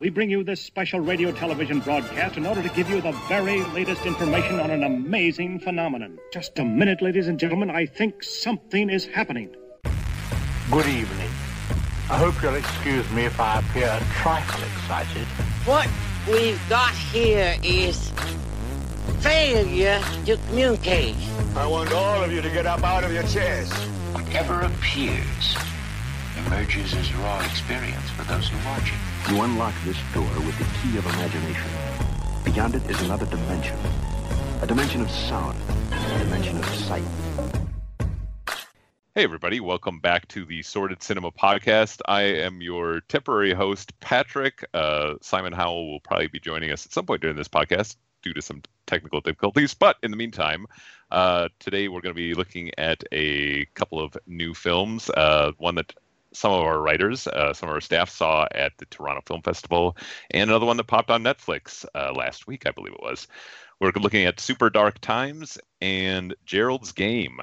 We bring you this special radio television broadcast in order to give you the very latest information on an amazing phenomenon. Just a minute, ladies and gentlemen. I think something is happening. Good evening. I hope you'll excuse me if I appear a trifle excited. What we've got here is failure to communicate. I want all of you to get up out of your chairs. Whatever appears emerges as raw experience for those who watch it. You unlock this door with the key of imagination. Beyond it is another dimension. A dimension of sound. A dimension of sight. Hey, everybody. Welcome back to the Sordid Cinema Podcast. I am your temporary host, Patrick. Uh, Simon Howell will probably be joining us at some point during this podcast due to some technical difficulties. But in the meantime, uh, today we're going to be looking at a couple of new films. Uh, one that some of our writers, uh, some of our staff saw at the Toronto Film Festival, and another one that popped on Netflix uh, last week, I believe it was. We're looking at Super Dark Times and Gerald's Game.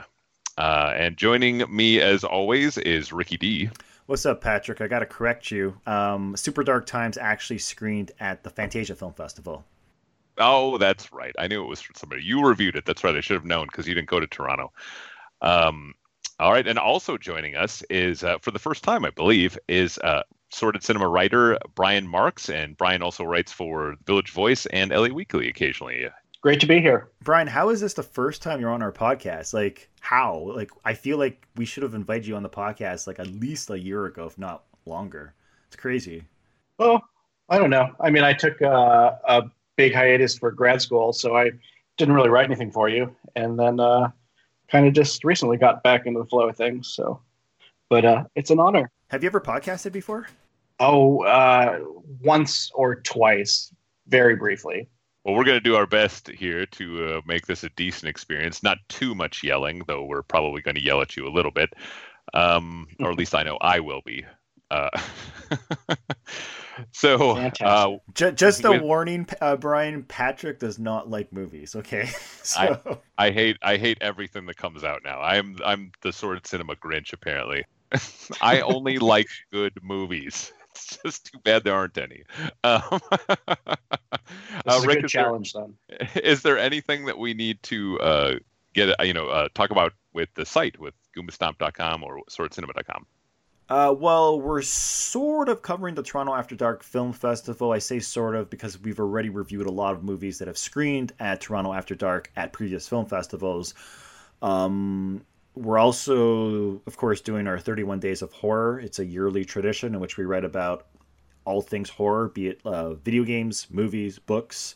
Uh, and joining me, as always, is Ricky D. What's up, Patrick? I got to correct you. Um, Super Dark Times actually screened at the Fantasia Film Festival. Oh, that's right. I knew it was somebody. You reviewed it. That's right. I should have known because you didn't go to Toronto. Um, all right, and also joining us is uh, for the first time, I believe, is uh, Sordid Cinema writer Brian Marks, and Brian also writes for Village Voice and LA Weekly occasionally. Great to be here, Brian. How is this the first time you're on our podcast? Like, how? Like, I feel like we should have invited you on the podcast like at least a year ago, if not longer. It's crazy. Well, I don't know. I mean, I took uh, a big hiatus for grad school, so I didn't really write anything for you, and then uh, kind of just recently got back into the flow of things. So, but uh, it's an honor. Have you ever podcasted before? Oh, uh, once or twice, very briefly. Well, we're going to do our best here to uh, make this a decent experience. Not too much yelling, though we're probably going to yell at you a little bit. Um, or at least I know I will be. Uh, so, uh, just, just a with, warning, uh, Brian. Patrick does not like movies. Okay, so. I, I hate I hate everything that comes out now. I'm I'm the sort of cinema Grinch apparently. I only like good movies. It's just too bad there aren't any. Um, this is Rick, a good challenge, there, then. Is there anything that we need to uh, get? You know, uh, talk about with the site with goombastomp.com or sordidcinema.com? Uh, well, we're sort of covering the Toronto After Dark Film Festival. I say sort of because we've already reviewed a lot of movies that have screened at Toronto After Dark at previous film festivals. Um, we're also, of course, doing our 31 Days of Horror. It's a yearly tradition in which we write about all things horror, be it uh, video games, movies, books.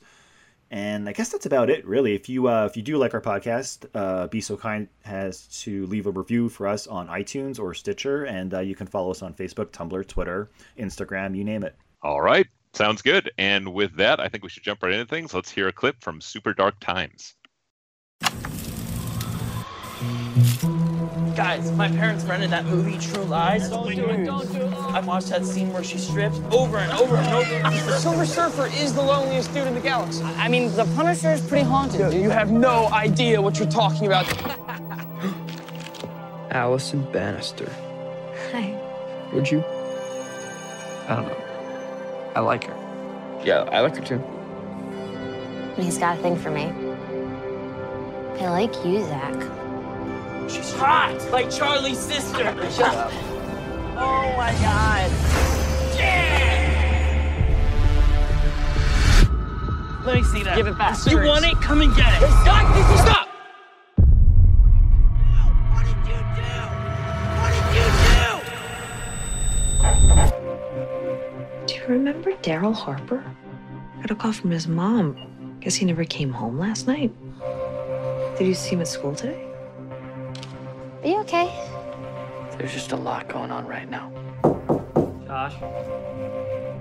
And I guess that's about it, really. If you uh, if you do like our podcast, uh, be so kind as to leave a review for us on iTunes or Stitcher, and uh, you can follow us on Facebook, Tumblr, Twitter, Instagram, you name it. All right, sounds good. And with that, I think we should jump right into things. Let's hear a clip from Super Dark Times. Guys, my parents rented that movie, True Lies. Don't do it, don't do it. I've watched that scene where she strips over and over and over. The Silver Surfer is the loneliest dude in the galaxy. I mean, the Punisher is pretty haunted, dude. You have no idea what you're talking about. Allison Bannister. Hi. Would you? I don't know. I like her. Yeah, I like her too. He's got a thing for me. I like you, Zach. She's hot, like Charlie's sister. Shut up. Oh my god. Yeah! Let me see that. Give it back. You want it? Come and get it. Stop! Stop! What did you do? What did you do? Do you remember Daryl Harper? Got a call from his mom. Guess he never came home last night. Did you see him at school today? Are you okay? There's just a lot going on right now. Josh?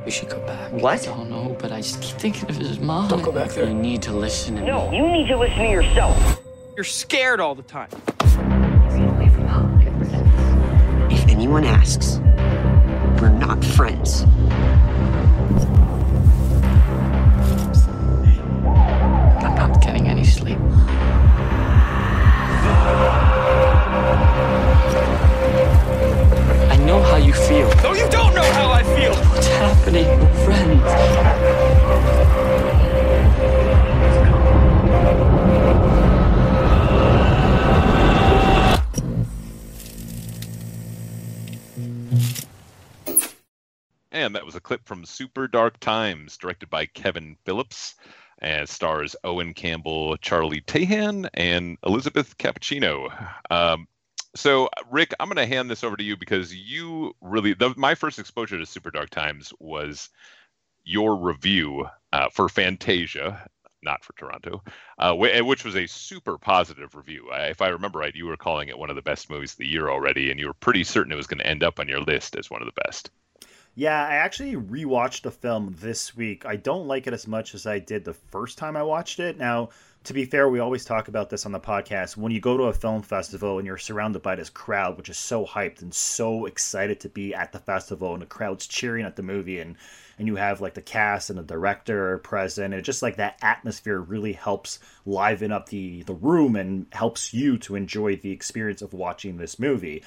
We should go back. What? I don't know, but I just keep thinking of his mom. Don't go back there. You need to listen to No, me. you need to listen to yourself. You're scared all the time. Get away from home. If anyone asks, we're not friends. And that was a clip from Super Dark Times, directed by Kevin Phillips, and stars Owen Campbell, Charlie Tahan, and Elizabeth Cappuccino. Um, so, Rick, I'm going to hand this over to you because you really, the, my first exposure to Super Dark Times was your review uh, for Fantasia, not for Toronto, uh, wh- which was a super positive review. I, if I remember right, you were calling it one of the best movies of the year already, and you were pretty certain it was going to end up on your list as one of the best. Yeah, I actually rewatched the film this week. I don't like it as much as I did the first time I watched it. Now, to be fair, we always talk about this on the podcast. When you go to a film festival and you're surrounded by this crowd, which is so hyped and so excited to be at the festival, and the crowd's cheering at the movie, and and you have like the cast and the director present, and just like that atmosphere really helps liven up the the room and helps you to enjoy the experience of watching this movie.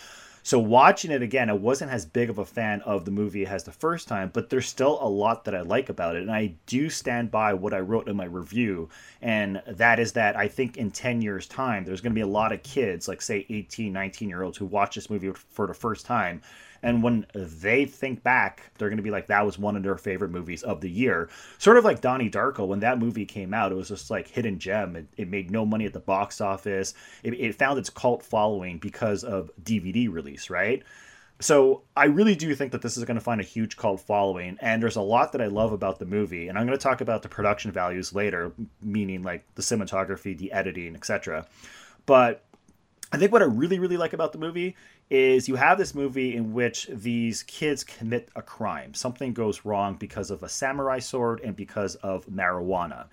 So watching it again, I wasn't as big of a fan of the movie as the first time, but there's still a lot that I like about it. And I do stand by what I wrote in my review. And that is that I think in 10 years' time, there's going to be a lot of kids, like say 18, 19 year olds, who watch this movie for the first time and when they think back, they're going to be like, that was one of their favorite movies of the year. Sort of like Donnie Darko. When that movie came out, it was just like hidden gem. It, it made no money at the box office. It, it found its cult following because of DVD release, right? So I really do think that this is going to find a huge cult following, and there's a lot that I love about the movie, and I'm going to talk about the production values later, meaning like the cinematography, the editing, etc. But I think what I really, really like about the movie is you have this movie in which these kids commit a crime. Something goes wrong because of a samurai sword and because of marijuana.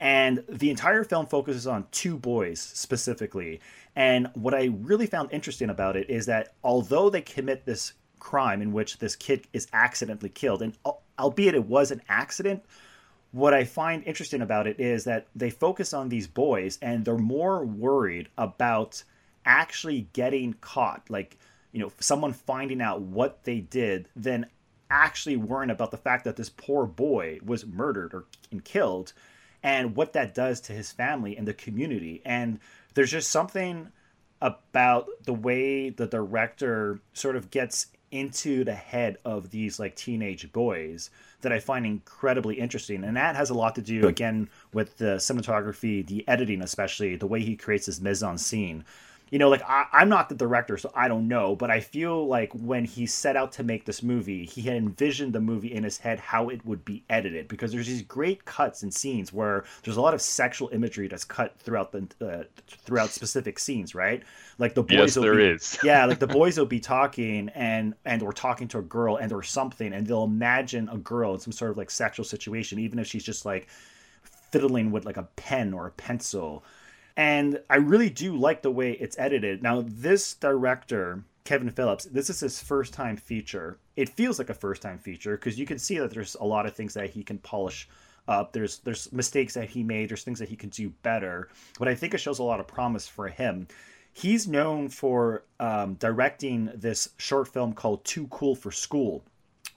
And the entire film focuses on two boys specifically. And what I really found interesting about it is that although they commit this crime in which this kid is accidentally killed, and albeit it was an accident, what I find interesting about it is that they focus on these boys and they're more worried about actually getting caught, like, you know, someone finding out what they did, then actually worrying about the fact that this poor boy was murdered or and killed and what that does to his family and the community. And there's just something about the way the director sort of gets into the head of these like teenage boys that I find incredibly interesting. And that has a lot to do again with the cinematography, the editing especially, the way he creates his mise en scene you know, like I, I'm not the director, so I don't know, but I feel like when he set out to make this movie, he had envisioned the movie in his head how it would be edited because there's these great cuts and scenes where there's a lot of sexual imagery that's cut throughout the uh, throughout specific scenes, right? Like the boys, yes, will there be, is. yeah, like the boys will be talking and and or talking to a girl and or something, and they'll imagine a girl in some sort of like sexual situation, even if she's just like fiddling with like a pen or a pencil and I really do like the way it's edited. Now, this director, Kevin Phillips, this is his first time feature. It feels like a first time feature because you can see that there's a lot of things that he can polish up. There's there's mistakes that he made. There's things that he can do better. But I think it shows a lot of promise for him. He's known for um, directing this short film called Too Cool for School,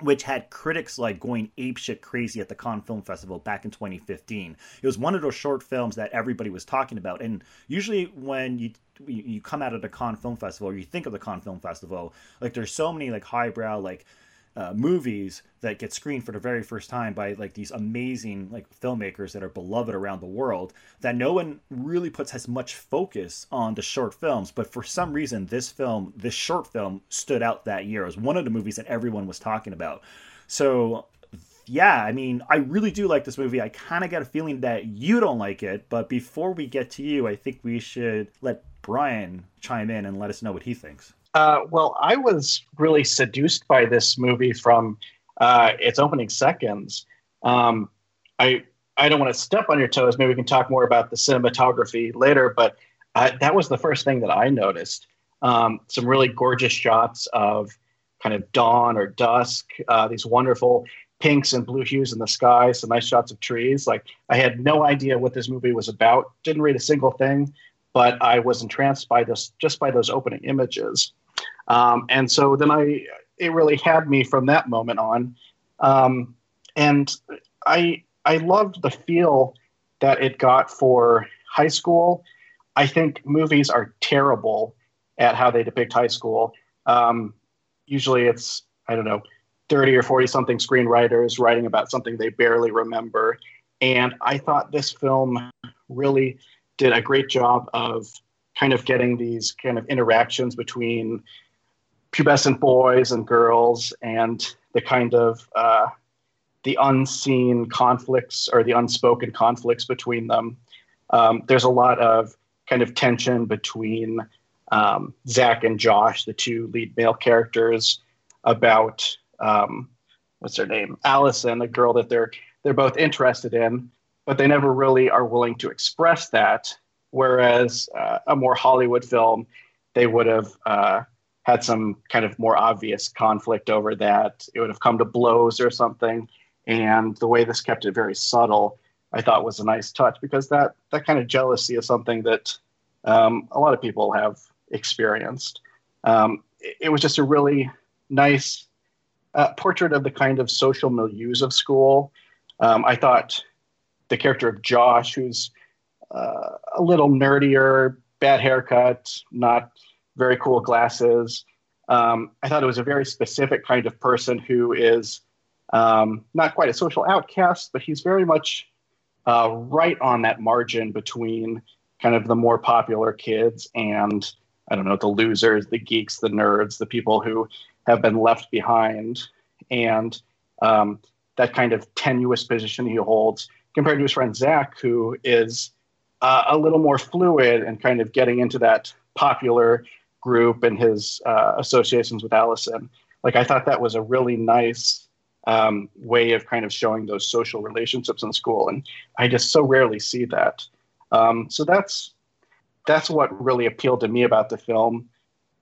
which had critics like going apeshit crazy at the Cannes Film Festival back in 2015. It was one of those short films that everybody was talking about. And usually when you you come out of the Cannes Film Festival or you think of the Cannes Film Festival, like there's so many like highbrow like uh, movies that get screened for the very first time by like these amazing like filmmakers that are beloved around the world that no one really puts as much focus on the short films. But for some reason this film this short film stood out that year it was one of the movies that everyone was talking about. So yeah i mean i really do like this movie. I kind of get a feeling that you don't like it but before we get to you i think we should let brian chime in and let us know what he thinks uh, well, I was really seduced by this movie from uh, its opening seconds. Um, I I don't want to step on your toes. Maybe we can talk more about the cinematography later, but uh, that was the first thing that I noticed. Um, some really gorgeous shots of kind of dawn or dusk. Uh, these wonderful pinks and blue hues in the sky. Some nice shots of trees. Like I had no idea what this movie was about. Didn't read a single thing, but I was entranced by this just by those opening images. Um, and so then I, it really had me from that moment on. Um, and I I loved the feel that it got for high school. I think movies are terrible at how they depict high school. Um, usually, it's I don't know, thirty or forty something screenwriters writing about something they barely remember, and I thought this film really did a great job of kind of getting these kind of interactions between pubescent boys and girls and the kind of uh, the unseen conflicts or the unspoken conflicts between them. Um, there's a lot of kind of tension between um, Zach and Josh, the two lead male characters, about um, what's her name, Allison, a girl that they're they're both interested in, but they never really are willing to express that. Whereas uh, a more Hollywood film, they would have uh, had some kind of more obvious conflict over that. It would have come to blows or something. And the way this kept it very subtle, I thought was a nice touch because that that kind of jealousy is something that um, a lot of people have experienced. Um, it, it, was just a really nice uh, portrait of the kind of social milieus of school. Um, I thought the character of Josh, who's uh, a little nerdier, bad haircut, not very cool glasses. Um, I thought it was a very specific kind of person who is um, not quite a social outcast, but he's very much uh, right on that margin between kind of the more popular kids and I don't know the losers, the geeks, the nerds, the people who have been left behind, and um, that kind of tenuous position he holds compared to his friend Zach, who is uh, a little more fluid and kind of getting into that popular group and his uh, associations with Allison. Like I thought that was a really nice um, way of kind of showing those social relationships in school, and I just so rarely see that. Um, so that's that's what really appealed to me about the film.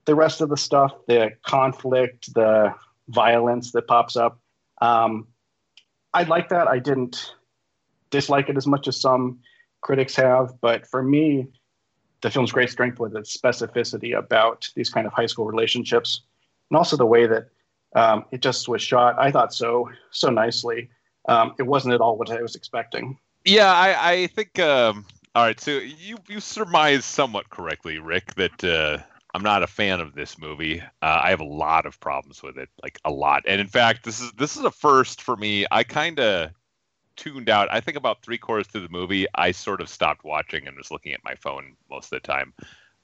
The rest of the stuff, the conflict, the violence that pops up, um, I like that. I didn't dislike it as much as some critics have, but for me, the film's great strength was its specificity about these kind of high school relationships, and also the way that um, it just was shot. I thought so so nicely. Um, it wasn't at all what I was expecting. Yeah, I, I think. Um, all right, so you you surmised somewhat correctly, Rick, that uh, I'm not a fan of this movie. Uh, I have a lot of problems with it, like a lot. And in fact, this is this is a first for me. I kind of tuned out. I think about three quarters through the movie, I sort of stopped watching and was looking at my phone most of the time.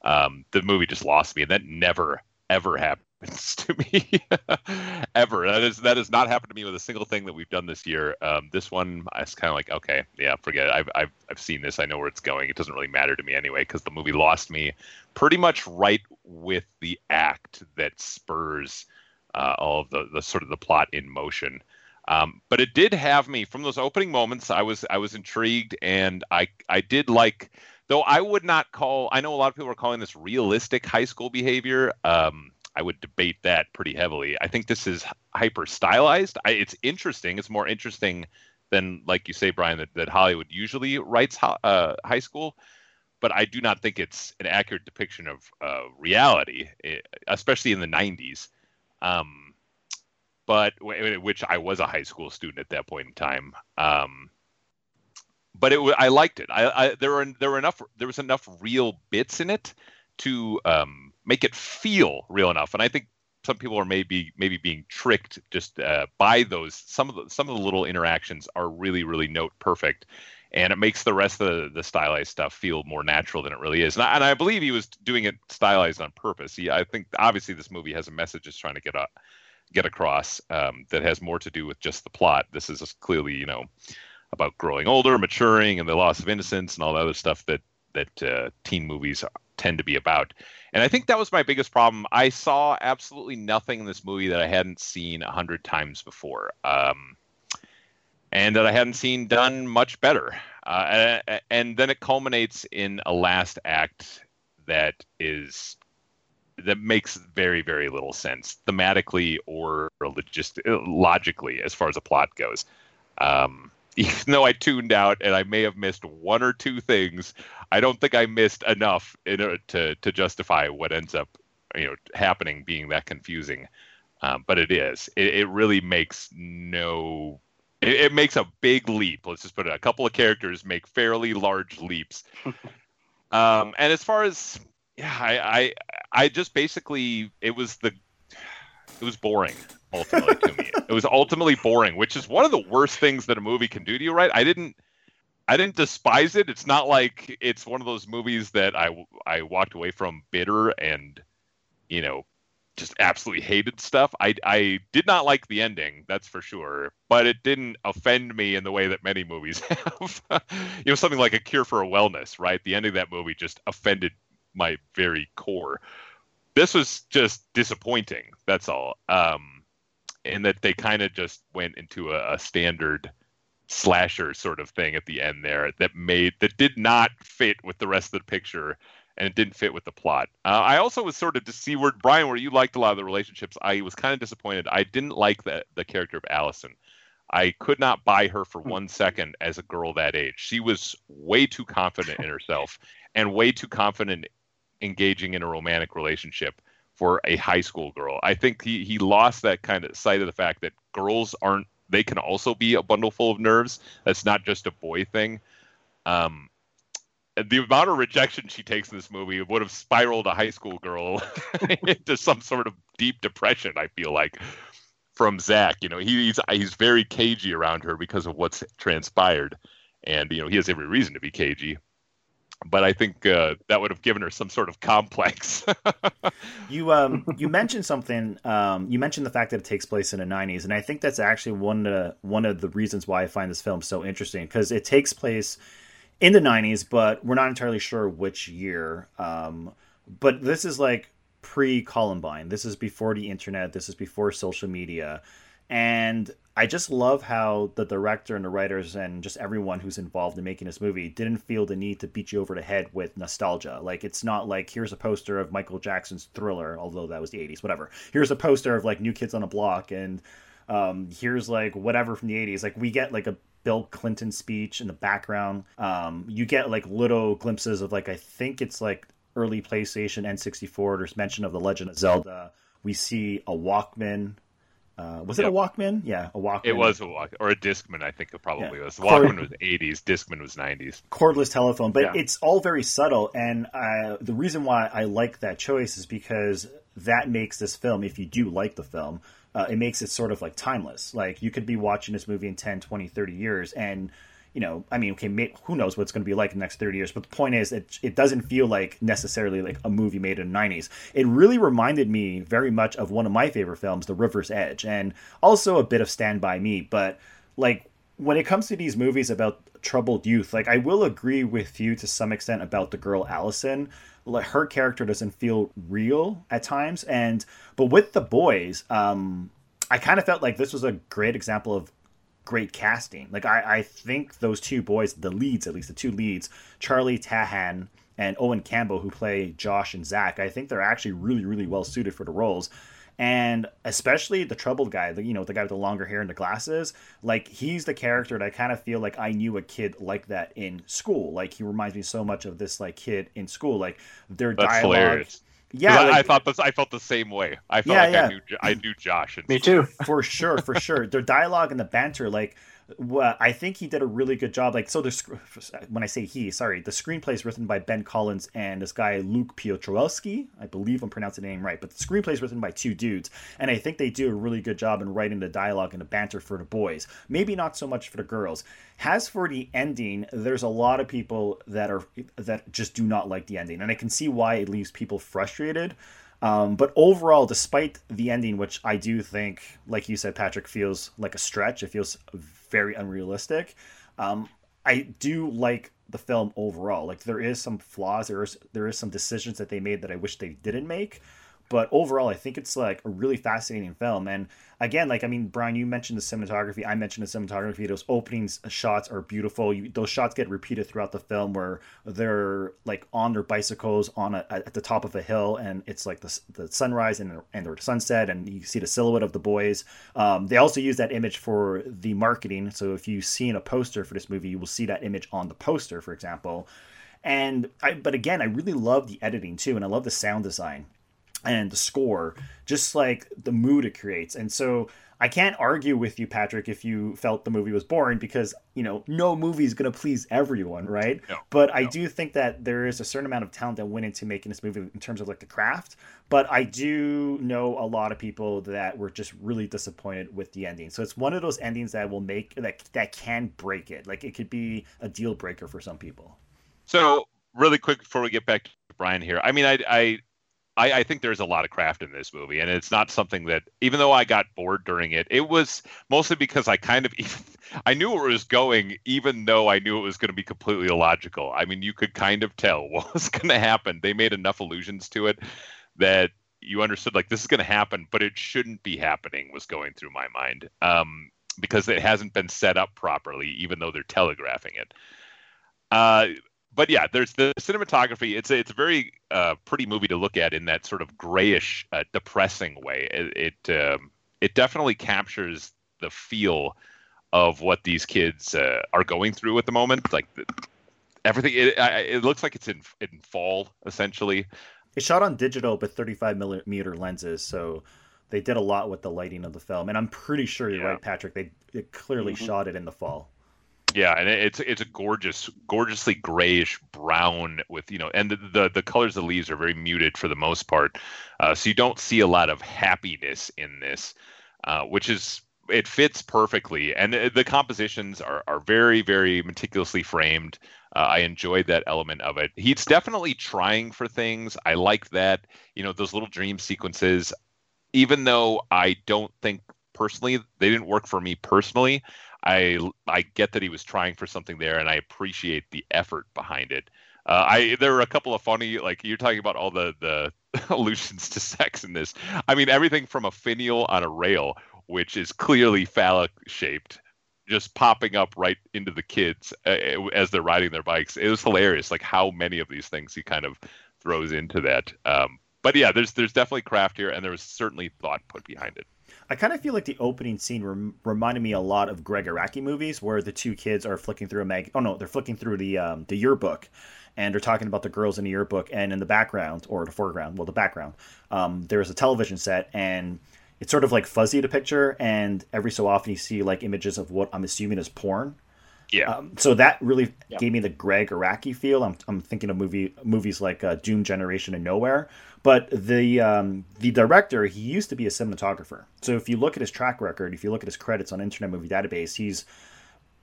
Um, the movie just lost me, and that never ever happens to me ever. That is that has not happened to me with a single thing that we've done this year. Um, this one, I was kind of like, okay, yeah, forget it. I've, I've I've seen this. I know where it's going. It doesn't really matter to me anyway because the movie lost me pretty much right with the act that spurs uh, all of the the sort of the plot in motion. Um, but it did have me from those opening moments. I was I was intrigued, and I I did like. Though I would not call. I know a lot of people are calling this realistic high school behavior. Um, I would debate that pretty heavily. I think this is hyper stylized. I, it's interesting. It's more interesting than, like you say, Brian, that, that Hollywood usually writes uh, high school. But I do not think it's an accurate depiction of uh, reality, eh, especially in the 90s. Um, but which I was a high school student at that point in time. Um, but it I liked it. I, I, there were there were enough there was enough real bits in it to um, make it feel real enough. And I think some people are maybe maybe being tricked just uh, by those. Some of the some of the little interactions are really really note perfect. And it makes the rest of the, the stylized stuff feel more natural than it really is. And I, and I believe he was doing it stylized on purpose. He, I think obviously this movie has a message it's trying to get a, get across um, that has more to do with just the plot. This is clearly, you know, about growing older, maturing, and the loss of innocence and all the other stuff that that uh, teen movies tend to be about. And I think that was my biggest problem. I saw absolutely nothing in this movie that I hadn't seen a hundred times before, um, and that I hadn't seen done much better. Uh, and, and then it culminates in a last act that is that makes very very little sense thematically or just uh, logically as far as the plot goes um, even though i tuned out and i may have missed one or two things i don't think i missed enough in order to to justify what ends up you know happening being that confusing um, but it is it, it really makes no It, it makes a big leap. Let's just put it. A couple of characters make fairly large leaps. um, and as far as yeah, I, I I just basically it was the it was boring ultimately to me. It was ultimately boring, which is one of the worst things that a movie can do to you. Right? I didn't I didn't despise it. It's not like it's one of those movies that I I walked away from bitter and you know just absolutely hated stuff. I I did not like the ending, that's for sure, but it didn't offend me in the way that many movies have. you know, something like A Cure for a Wellness, right? The ending of that movie just offended my very core. This was just disappointing. That's all. Um, and that they kind of just went into a, a standard slasher sort of thing at the end there that made that did not fit with the rest of the picture and it didn't fit with the plot. Uh, I also was sort of to see where Brian, where you liked a lot of the relationships, I was kind of disappointed. I didn't like the the character of Allison. I could not buy her for one second as a girl that age. She was way too confident in herself and way too confident engaging in a romantic relationship for a high school girl. I think he he lost that kind of sight of the fact that girls aren't they can also be a bundle full of nerves. That's not just a boy thing. Um, the amount of rejection she takes in this movie would have spiraled a high school girl into some sort of deep depression. I feel like from Zach, you know, he's he's very cagey around her because of what's transpired, and you know he has every reason to be cagey. But I think uh, that would have given her some sort of complex. you um you mentioned something. Um, you mentioned the fact that it takes place in the '90s, and I think that's actually one of one of the reasons why I find this film so interesting because it takes place in the 90s, but we're not entirely sure which year. Um, but this is like pre Columbine. This is before the internet. This is before social media. And I just love how the director and the writers and just everyone who's involved in making this movie didn't feel the need to beat you over the head with nostalgia. Like, it's not like here's a poster of Michael Jackson's Thriller, although that was the 80s, whatever. Here's a poster of like New Kids on the Block and um, here's like whatever from the 80s. Like, we get like a Bill Clinton speech in the background. Um, you get like little glimpses of like I think it's like early PlayStation N64. There's mention of the Legend of Zelda. We see a Walkman. Uh, was Yep. it a Walkman? Yeah, a Walkman. it was a walk or a Discman, I think it probably Yeah. was. Cord- Walkman was 80s, Discman was 90s. cordless telephone, but Yeah. it's all very subtle. And uh, the reason why I like that choice is because that makes this film, if you do like the film, uh, it makes it sort of like timeless. Like you could be watching this movie in 10, 20, 30 years and you know, I mean, okay, may, who knows what it's going to be like in the next 30 years, but the point is, it, it doesn't feel like necessarily like a movie made in the 90s. It really reminded me very much of one of my favorite films, The River's Edge, and also a bit of Stand By Me. But like, when it comes to these movies about troubled youth, like, I will agree with you to some extent about the girl Allison. Like, her character doesn't feel real at times. And, but with the boys, um, I kind of felt like this was a great example of great casting. Like I, I think those two boys, the leads at least, the two leads, Charlie Tahan and Owen Campbell, who play Josh and Zach, I think they're actually really, really well suited for the roles. And especially the troubled guy, the, you know, the guy with the longer hair and the glasses, like he's the character that I kind of feel like I knew a kid like that in school. Like he reminds me so much of this like kid in school. Like their That's dialogue. hilarious. Yeah, 'Cause I, I thought this, I felt the same way. I felt Yeah, like yeah. I knew I knew Josh. And Me too. for sure, for sure. Their dialogue and the banter, like, wha- I think he did a really good job. Like, so the sc- when I say he, sorry, the screenplay is written by Ben Collins and this guy Luke Piotrowski. I believe I'm pronouncing the name right, but the screenplay is written by two dudes, and I think they do a really good job in writing the dialogue and the banter for the boys. Maybe not so much for the girls. As for the ending, there's a lot of people that are that just do not like the ending, and I can see why it leaves people frustrated. Um, but overall, despite the ending, which I do think, like you said, Patrick, feels like a stretch, it feels very unrealistic. Um, I do like the film overall. Like there is some flaws, there is there is some decisions that they made that I wish they didn't make. But overall, I think it's like a really fascinating film. And again, like I mean, Brian, you mentioned the cinematography. I mentioned the cinematography. Those opening shots are beautiful. You, those shots get repeated throughout the film, where they're like on their bicycles on a, at the top of a hill, and it's like the, the sunrise and and the sunset, and you see the silhouette of the boys. Um, they also use that image for the marketing. So if you've seen a poster for this movie, you will see that image on the poster, for example. And I, but again, I really love the editing too, and I love the sound design and the score, just like the mood it creates. And so I can't argue with you, Patrick, if you felt the movie was boring because, you know, no movie is going to please everyone, right? No, but I do think that there is a certain amount of talent that went into making this movie in terms of like the craft. But I do know a lot of people that were just really disappointed with the ending. So it's one of those endings that will make that that can break it. Like it could be a deal breaker for some people. So really quick before we get back to Brian here, I mean, I, I I, I, think there's a lot of craft in this movie, and it's not something that, even though I got bored during it, it was mostly because I kind of, I knew where it was going, even though I knew it was going to be completely illogical. I mean, you could kind of tell what was going to happen. They made enough allusions to it that you understood, like, this is going to happen, but it shouldn't be happening, was going through my mind, um, because it hasn't been set up properly, even though they're telegraphing it. Uh, but yeah, there's the cinematography. It's a, it's a very uh, pretty movie to look at in that sort of grayish, uh, depressing way. It it, um, it definitely captures the feel of what these kids uh, are going through at the moment. Like the, everything, it, it looks like it's in in fall essentially. It's shot on digital but 35 millimeter lenses, so they did a lot with the lighting of the film. And I'm pretty sure you're yeah. right, Patrick. They, they clearly mm-hmm. shot it in the fall. Yeah, and it's it's a gorgeous, gorgeously grayish brown with you know, and the the, the colors of the leaves are very muted for the most part, uh, so you don't see a lot of happiness in this, uh, which is it fits perfectly, and the, the compositions are are very very meticulously framed. Uh, I enjoyed that element of it. He's definitely trying for things. I like that. You know, those little dream sequences, even though I don't think personally they didn't work for me personally. I I get that he was trying for something there, and I appreciate the effort behind it. Uh, I there were a couple of funny like you're talking about all the the allusions to sex in this. I mean everything from a finial on a rail, which is clearly phallic shaped, just popping up right into the kids uh, as they're riding their bikes. It was hilarious, like how many of these things he kind of throws into that. Um, but yeah, there's there's definitely craft here, and there was certainly thought put behind it. I kind of feel like the opening scene rem- reminded me a lot of Gregg Araki movies, where the two kids are flicking through a mag. Oh no, they're flicking through the um, the yearbook, and they're talking about the girls in the yearbook. And in the background or the foreground, well, the background, um, there's a television set, and it's sort of like fuzzy to picture. And every so often, you see like images of what I'm assuming is porn. Yeah. Um, so that really yeah. gave me the Gregg Araki feel. I'm, I'm thinking of movie movies like uh, Doom Generation and Nowhere, but the um, the director, he used to be a cinematographer. So if you look at his track record, if you look at his credits on Internet Movie Database, he's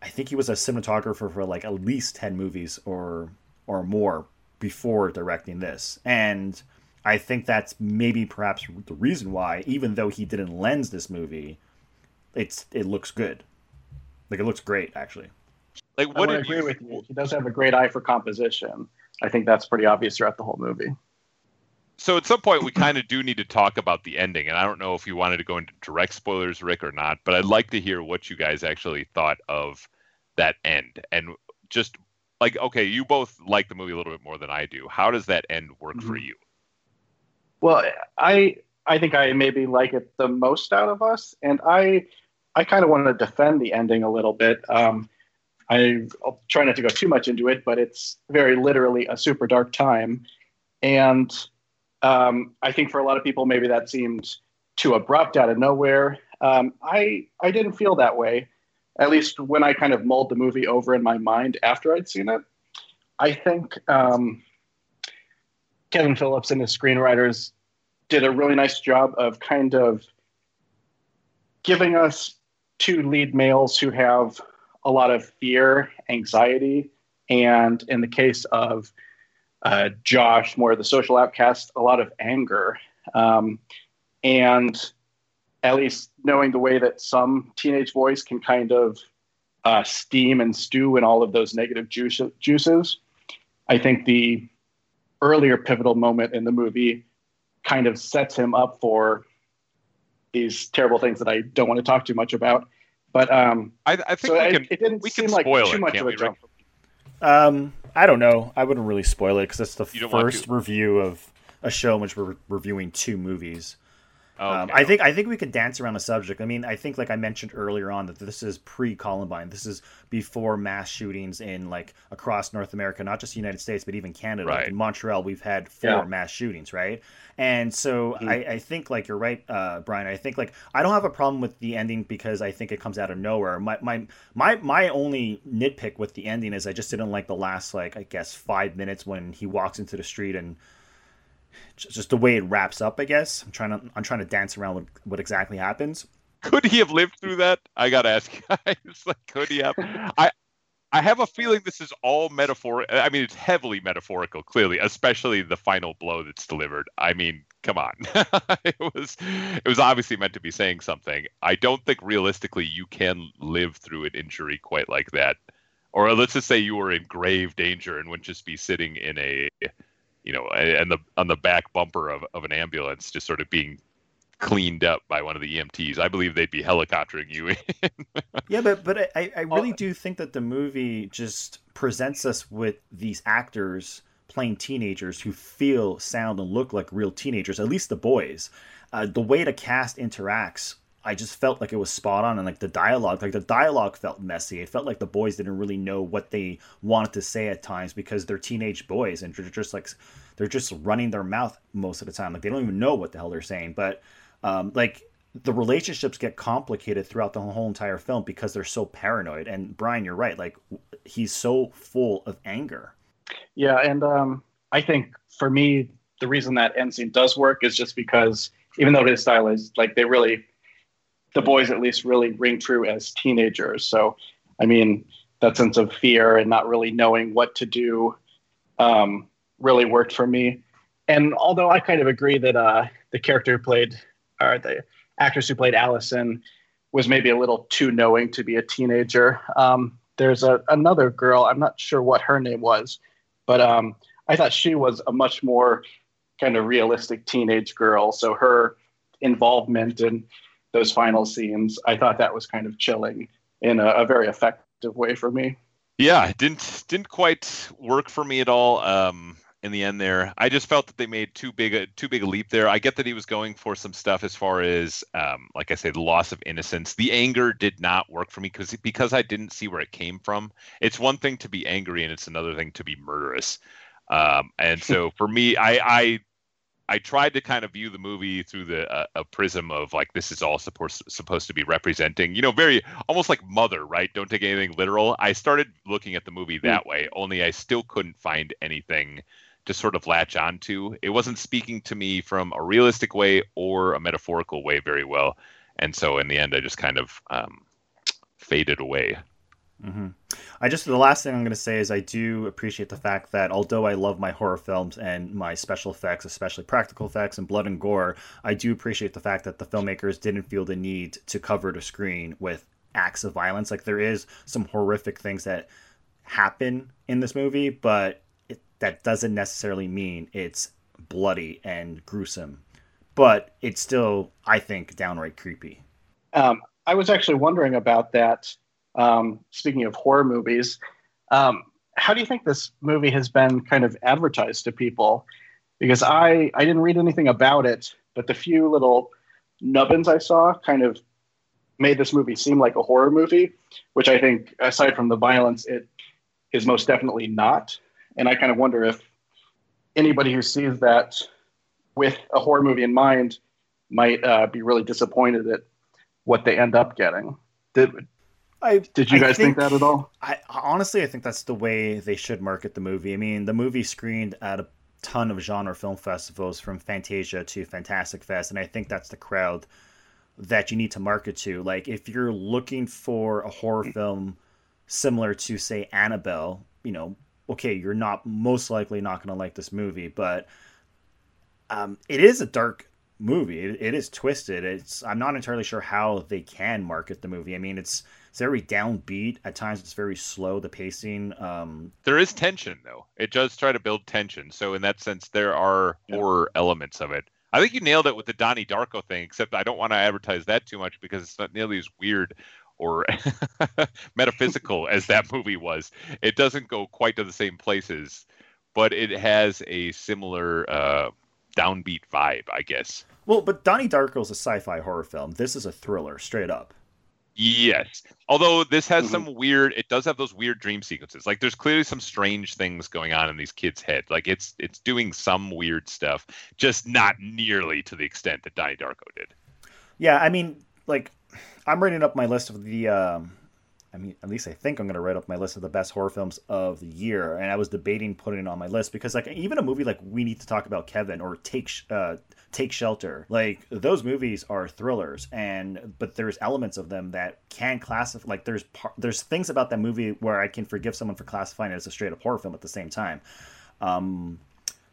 I think he was a cinematographer for like at least ten movies or or more before directing this. And I think that's maybe perhaps the reason why, even though he didn't lens this movie, it's it looks good. Like it looks great actually. Like what I agree you... with you. He does have a great eye for composition. I think that's pretty obvious throughout the whole movie so at some point we kind of do need to talk about the ending and i don't know if you wanted to go into direct spoilers rick or not but i'd like to hear what you guys actually thought of that end and just like okay you both like the movie a little bit more than i do. How does that end work mm-hmm. for you? Well i i think i maybe like it the most out of us and i i kind of want to defend the ending a little bit. Um I, i'll try not to go too much into it but it's very literally a super dark time and um, I think for a lot of people, maybe that seemed too abrupt out of nowhere. Um, I I didn't feel that way, at least when I kind of mulled the movie over in my mind after I'd seen it. I think um, Kevin Phillips and his screenwriters did a really nice job of kind of giving us two lead males who have a lot of fear, anxiety, and in the case of uh, Josh, more of the social outcast, a lot of anger. Um, and at least knowing the way that some teenage boys can kind of uh, steam and stew in all of those negative juice, juices, I think the earlier pivotal moment in the movie kind of sets him up for these terrible things that I don't want to talk too much about. But um, I, I think so we can, it didn't we seem like too it, much of a jump. Um, I don't know. I wouldn't really spoil it because it's the first review of a show in which we're reviewing two movies. Um, I think I think we could dance around the subject. I mean, I think like I mentioned earlier on that this is pre Columbine. This is before mass shootings in like across North America, not just the United States, but even Canada. Like in Montreal, we've had four Yeah. mass shootings, right? And so Mhm. I, I think like you're right, uh, Brian. I think like I don't have a problem with the ending because I think it comes out of nowhere. My my my my only nitpick with the ending is I just didn't like the last like I guess five minutes when he walks into the street and j- just the way it wraps up. I guess I'm trying to I'm trying to dance around what, what exactly happens. Could he have lived through that? I gotta ask guys. Like, could he have? I I have a feeling this is all metaphor. I mean, it's heavily metaphorical, clearly, especially the final blow that's delivered. I mean, come on, it was it was obviously meant to be saying something. I don't think realistically you can live through an injury quite like that, or let's just say you were in grave danger and wouldn't just be sitting in a, you know, and the on the back bumper of, of an ambulance, just sort of being cleaned up by one of the EMTs. I believe they'd be helicoptering you in. Yeah, but but I, I really do think that the movie just presents us with these actors playing teenagers who feel, sound, and look like real teenagers. At least the boys. Uh, the way the cast interacts, I just felt like it was spot on, and like the dialogue, like the dialogue felt messy. It felt like the boys didn't really know what they wanted to say at times because they're teenage boys and they're just like they're just running their mouth most of the time. Like they don't even know what the hell they're saying. But um, like the relationships get complicated throughout the whole entire film because they're so paranoid. And Brian, you're right. Like he's so full of anger. Yeah, and um, I think for me, the reason that end scene does work is just because even though it is stylized, like they really, the boys at least really ring true as teenagers. So, I mean, that sense of fear and not really knowing what to do um, really worked for me. And although I kind of agree that uh, the character who played, or the actress who played Allison, was maybe a little too knowing to be a teenager. Um, there's a, another girl, I'm not sure what her name was, but um, I thought she was a much more kind of realistic teenage girl. So her involvement in those final scenes, I thought that was kind of chilling in a, a very effective way for me. yeah, didn't didn't quite work for me at all. Um, in the end, there, I just felt that they made too big a too big a leap there. I get that he was going for some stuff as far as, um, like I say, the loss of innocence. The anger did not work for me because because I didn't see where it came from. It's one thing to be angry, and it's another thing to be murderous. Um, and so for me, I, I I tried to kind of view the movie through the uh, a prism of like this is all supposed supposed to be representing, you know, very almost like Mother, right? Don't take anything literal. I started looking at the movie that way, only I still couldn't find anything to sort of latch onto. It wasn't speaking to me from a realistic way or a metaphorical way very well, and so in the end, I just kind of um, faded away. Hmm I just the last thing I'm going to say is I do appreciate the fact that although I love my horror films and my special effects, especially practical effects and blood and gore, I do appreciate the fact that the filmmakers didn't feel the need to cover the screen with acts of violence. Like there is some horrific things that happen in this movie, but it, that doesn't necessarily mean it's bloody and gruesome. But it's still, I think, downright creepy. Um, I was actually wondering about that. Um, speaking of horror movies, um, how do you think this movie has been kind of advertised to people? Because I, I didn't read anything about it, but the few little nubbins I saw kind of made this movie seem like a horror movie, which I think, aside from the violence, it is most definitely not. And I kind of wonder if anybody who sees that with a horror movie in mind might uh, be really disappointed at what they end up getting. Did, I, did you I guys think, that at all? I honestly, I think that's the way they should market the movie. I mean, the movie screened at a ton of genre film festivals, from Fantasia to Fantastic Fest, and I think that's the crowd that you need to market to. Like, if you're looking for a horror film similar to, say, Annabelle, you know, okay, you're not most likely not going to like this movie, but um, it is a dark movie. It, it is twisted. It's I'm not entirely sure how they can market the movie. I mean, it's it's very downbeat at times. It's very slow. The pacing. Um, There is tension though. It does try to build tension. So in that sense, there are horror elements of it. I think you nailed it with the Donnie Darko thing, except I don't want to advertise that too much because it's not nearly as weird or metaphysical as that movie was. It doesn't go quite to the same places, but it has a similar uh, downbeat vibe, I guess. Well, but Donnie Darko is a sci-fi horror film. This is a thriller, straight up. Yes. Although this has some weird it does have those weird dream sequences. Like there's clearly some strange things going on in these kids' head. Like it's it's doing some weird stuff, just not nearly to the extent that Donnie Darko did. Yeah, I mean, like, I'm writing up my list of the. Um, I mean, at least I think I'm going to write up my list of the best horror films of the year, and I was debating putting it on my list because, like, even a movie like We Need to Talk About Kevin or Take uh, Take Shelter, like those movies are thrillers, and but there's elements of them that can classify. Like, there's par- there's things about that movie where I can forgive someone for classifying it as a straight up horror film at the same time. Um,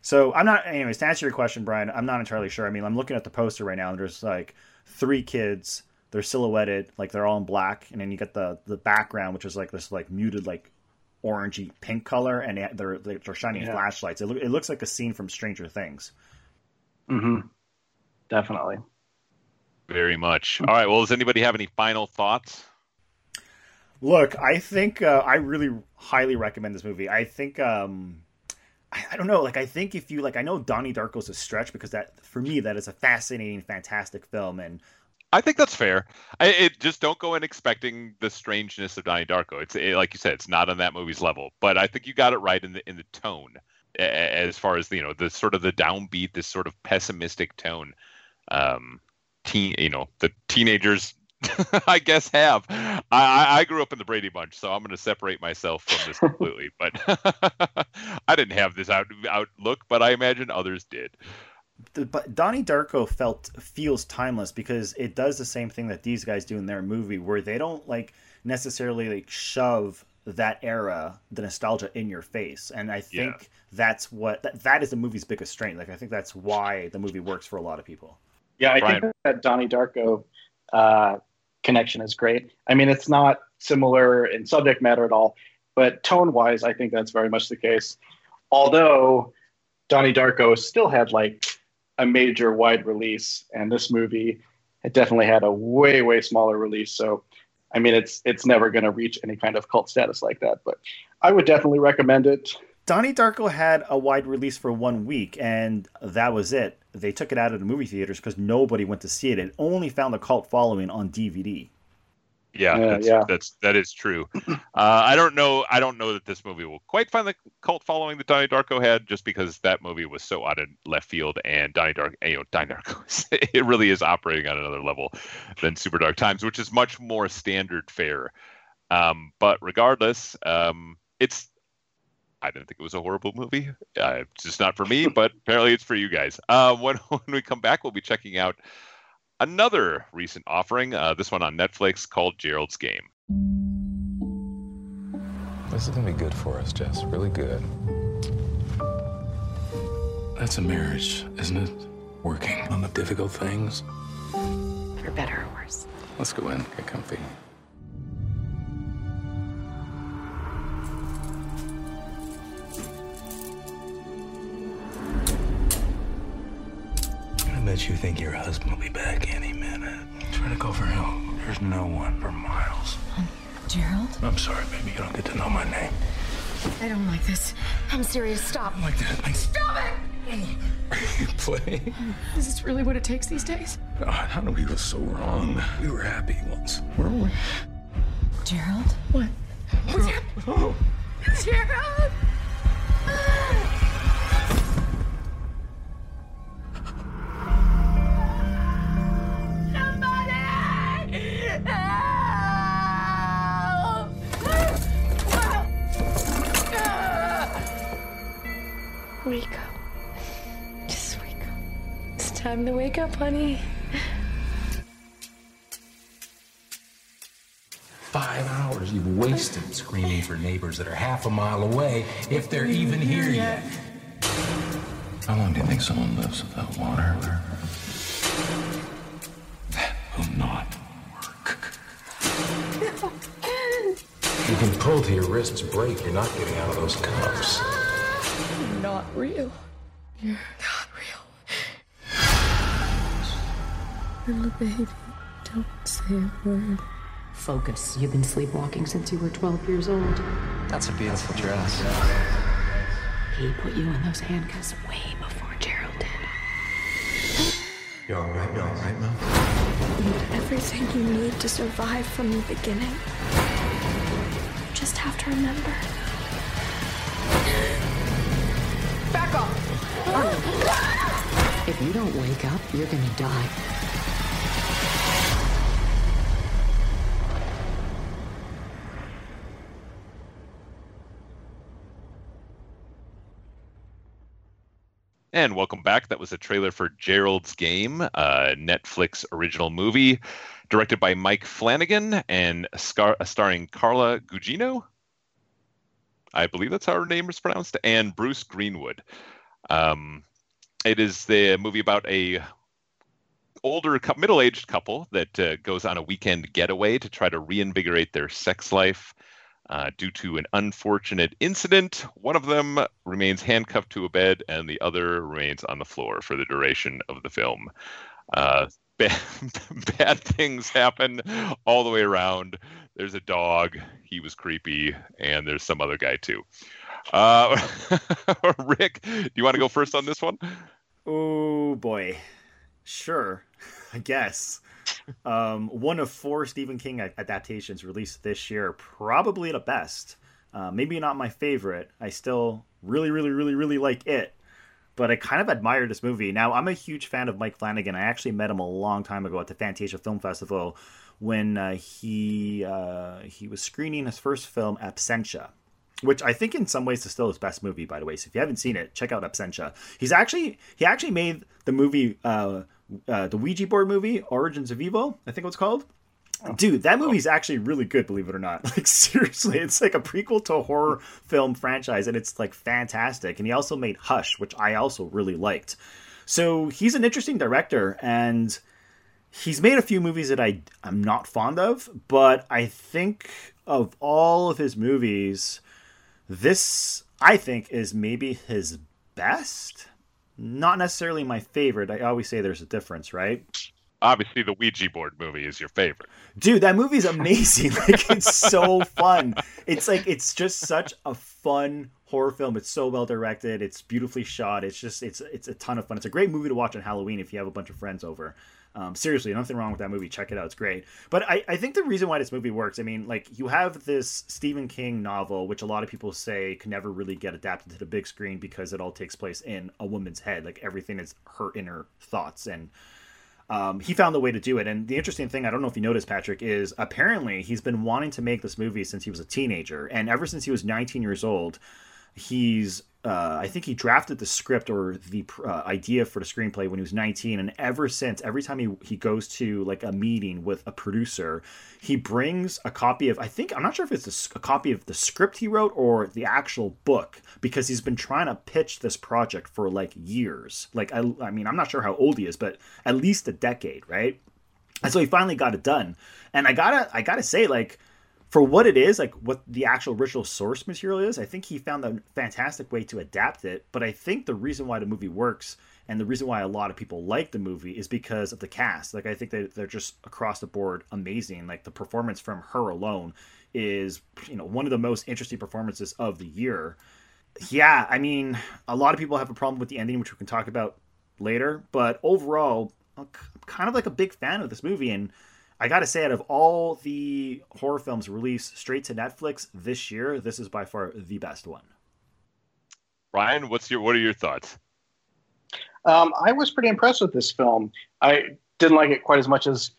so I'm not. Anyways, to answer your question, Brian, I'm not entirely sure. I mean, I'm looking at the poster right now, and there's like three kids. They're silhouetted, like they're all in black, and then you get the the background, which is like this like muted like orangey pink color, and they- they're they're shining Yeah. flashlights. It, loo- it looks like a scene from Stranger Things. Mm-hmm. Definitely. Very much. All right. Well, does anybody have any final thoughts? Look, I think uh, I really highly recommend this movie. I think um, I, I don't know, like I think if you like, I know Donnie Darko's a stretch because that for me that is a fascinating, fantastic film, and I think that's fair. I it, just don't go in expecting the strangeness of Donnie Darko. It's it, like you said, it's not on that movie's level, but I think you got it right in the in the tone, as far as you know, the sort of the downbeat, this sort of pessimistic tone. Um, teen, you know, the teenagers, I guess, have. I, I I grew up in the Brady Bunch, so I'm going to separate myself from this completely. but I didn't have this out outlook, but I imagine others did. The, but Donnie Darko felt feels timeless because it does the same thing that these guys do in their movie, where they don't like necessarily like shove that era, the nostalgia in your face, and I think that's what that, that is the movie's biggest strength. Like I think that's why the movie works for a lot of people. Yeah, I Brian. think that Donnie Darko uh, connection is great. I mean, it's not similar in subject matter at all, but tone wise, I think that's very much the case. Although Donnie Darko still had like a major wide release, and this movie it definitely had a way way smaller release. So, I mean, it's it's never going to reach any kind of cult status like that. But I would definitely recommend it. Donnie Darko had a wide release for one week, and that was it. They took it out of the movie theaters because nobody went to see it. It only found a cult following on DVD. Yeah, Yeah, that's, yeah. that's that is true. Uh, I don't know. I don't know that this movie will quite find the cult following that Donnie Darko had, just because that movie was so out of left field, and Donnie Darko, you know, Donnie Darko, it really is operating on another level than Super Dark Times, which is much more standard fare. Um, but regardless, um, it's. I didn't think it was a horrible movie. Uh, it's just not for me, but apparently it's for you guys. Uh, when when we come back, we'll be checking out another recent offering. Uh, this one on Netflix called Gerald's Game. This is gonna be good for us, Jess. Really good. That's a marriage, isn't it? Working on the difficult things. For better or worse. Let's go in, get comfy. Bet you think your husband will be back any minute. Try to go for help. There's no one for miles. Um, Gerald? I'm sorry, baby. You don't get to know my name. I don't like this. I'm serious. Stop. Like that. Like, Stop it! are you playing? Is this really what it takes these days? God, how did we go so wrong? We were happy once, weren't we? Gerald? What? What's happening? Oh. Gerald! Ah! Time to wake up, honey. Five hours you've wasted screaming for neighbors that are half a mile away, if they're even here yet. How long do you think someone lives without water? That will not work. You can pull till your wrists break. You're not getting out of those cuffs. You're not real. You're Little baby, don't say a word. Focus. You've been sleepwalking since you were 12 years old. That's a beautiful dress. He put you in those handcuffs way before Gerald did. You all right? You all right, Mel? You had everything you need to survive from the beginning. You just have to remember. Back up! If you don't wake up, you're gonna die. And welcome back. That was a trailer for Gerald's Game, a Netflix original movie directed by Mike Flanagan and scar- starring Carla Gugino. I believe that's how her name is pronounced, and Bruce Greenwood. Um, it is the movie about a older, middle-aged couple that uh, goes on a weekend getaway to try to reinvigorate their sex life. Uh, due to an unfortunate incident, one of them remains handcuffed to a bed, and the other remains on the floor for the duration of the film. Uh, bad, bad things happen all the way around. There's a dog. He was creepy, and there's some other guy too. Uh, Rick, do you want to go first on this one? Oh boy, sure, I guess. Um, one of four Stephen King adaptations released this year, probably the best. Uh, maybe not my favorite. I still really, really, really, really like it, but I kind of admire this movie. Now, I'm a huge fan of Mike Flanagan. I actually met him a long time ago at the Fantasia Film Festival when uh, he uh, he was screening his first film, Absentia, which I think in some ways is still his best movie, by the way. So if you haven't seen it, check out Absentia. He's actually he actually made the movie uh, uh, the Ouija board movie, Origins of Evil, I think it's called. Dude, that movie's actually really good, believe it or not. Like seriously, it's like a prequel to a horror film franchise, and it's like fantastic. And he also made Hush, which I also really liked. So he's an interesting director, and he's made a few movies that I I'm not fond of, but I think of all of his movies, this I think is maybe his best. Not necessarily my favorite. I always say there's a difference, right? Obviously, the Ouija board movie is your favorite. Dude, that movie's amazing. like it's so fun. It's like it's just such a fun horror film. It's so well directed. It's beautifully shot. It's just it's it's a ton of fun. It's a great movie to watch on Halloween if you have a bunch of friends over. Um, seriously, nothing wrong with that movie. Check it out; it's great. But I, I think the reason why this movie works, I mean, like you have this Stephen King novel, which a lot of people say can never really get adapted to the big screen because it all takes place in a woman's head. Like everything is her inner thoughts, and um, he found the way to do it. And the interesting thing, I don't know if you noticed, Patrick, is apparently he's been wanting to make this movie since he was a teenager, and ever since he was 19 years old, he's uh, I think he drafted the script or the uh, idea for the screenplay when he was 19, and ever since, every time he he goes to like a meeting with a producer, he brings a copy of I think I'm not sure if it's a, a copy of the script he wrote or the actual book because he's been trying to pitch this project for like years. Like I I mean I'm not sure how old he is, but at least a decade, right? And so he finally got it done, and I gotta I gotta say like for what it is, like what the actual original source material is, I think he found a fantastic way to adapt it. But I think the reason why the movie works and the reason why a lot of people like the movie is because of the cast. Like I think they they're just across the board amazing. Like the performance from her alone is you know one of the most interesting performances of the year. Yeah, I mean, a lot of people have a problem with the ending, which we can talk about later. But overall, I'm kind of like a big fan of this movie and I gotta say, out of all the horror films released straight to Netflix this year, this is by far the best one. Ryan, what's your what are your thoughts? Um, I was pretty impressed with this film. I didn't like it quite as much as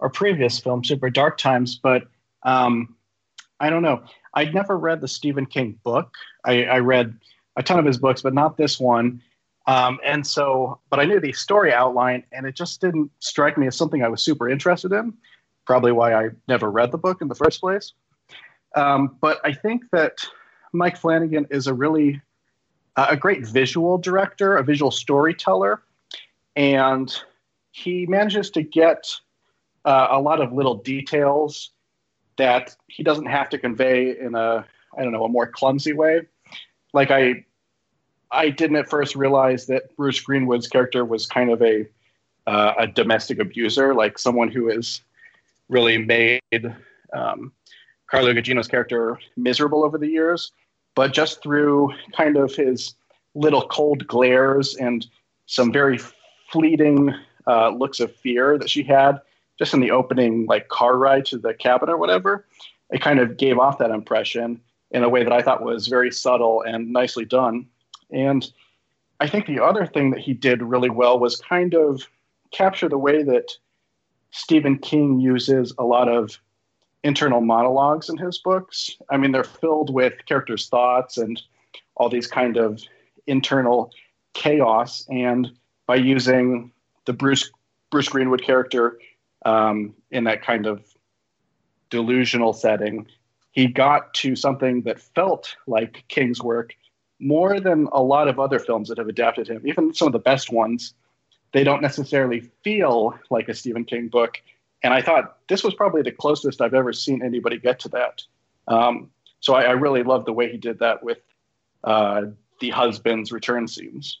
our previous film, Super Dark Times, but um, I don't know. I'd never read the Stephen King book. I, I read a ton of his books, but not this one. Um, and so, but I knew the story outline, and it just didn't strike me as something I was super interested in. Probably why I never read the book in the first place. Um, but I think that Mike Flanagan is a really uh, a great visual director, a visual storyteller, and he manages to get uh, a lot of little details that he doesn't have to convey in a I don't know a more clumsy way. Like I I didn't at first realize that Bruce Greenwood's character was kind of a uh, a domestic abuser, like someone who has really made um, Carla Gugino's character miserable over the years. But just through kind of his little cold glares and some very fleeting uh, looks of fear that she had just in the opening like car ride to the cabin or whatever. It kind of gave off that impression in a way that I thought was very subtle and nicely done. And I think the other thing that he did really well was kind of capture the way that Stephen King uses a lot of internal monologues in his books. I mean, they're filled with characters' thoughts and all these kind of internal chaos. And by using the Bruce Bruce Greenwood character um, in that kind of delusional setting, he got to something that felt like King's work more than a lot of other films that have adapted him. Even some of the best ones, they don't necessarily feel like a Stephen King book. And I thought this was probably the closest I've ever seen anybody get to that. Um, so I, I, really love the way he did that with uh, the husband's return scenes.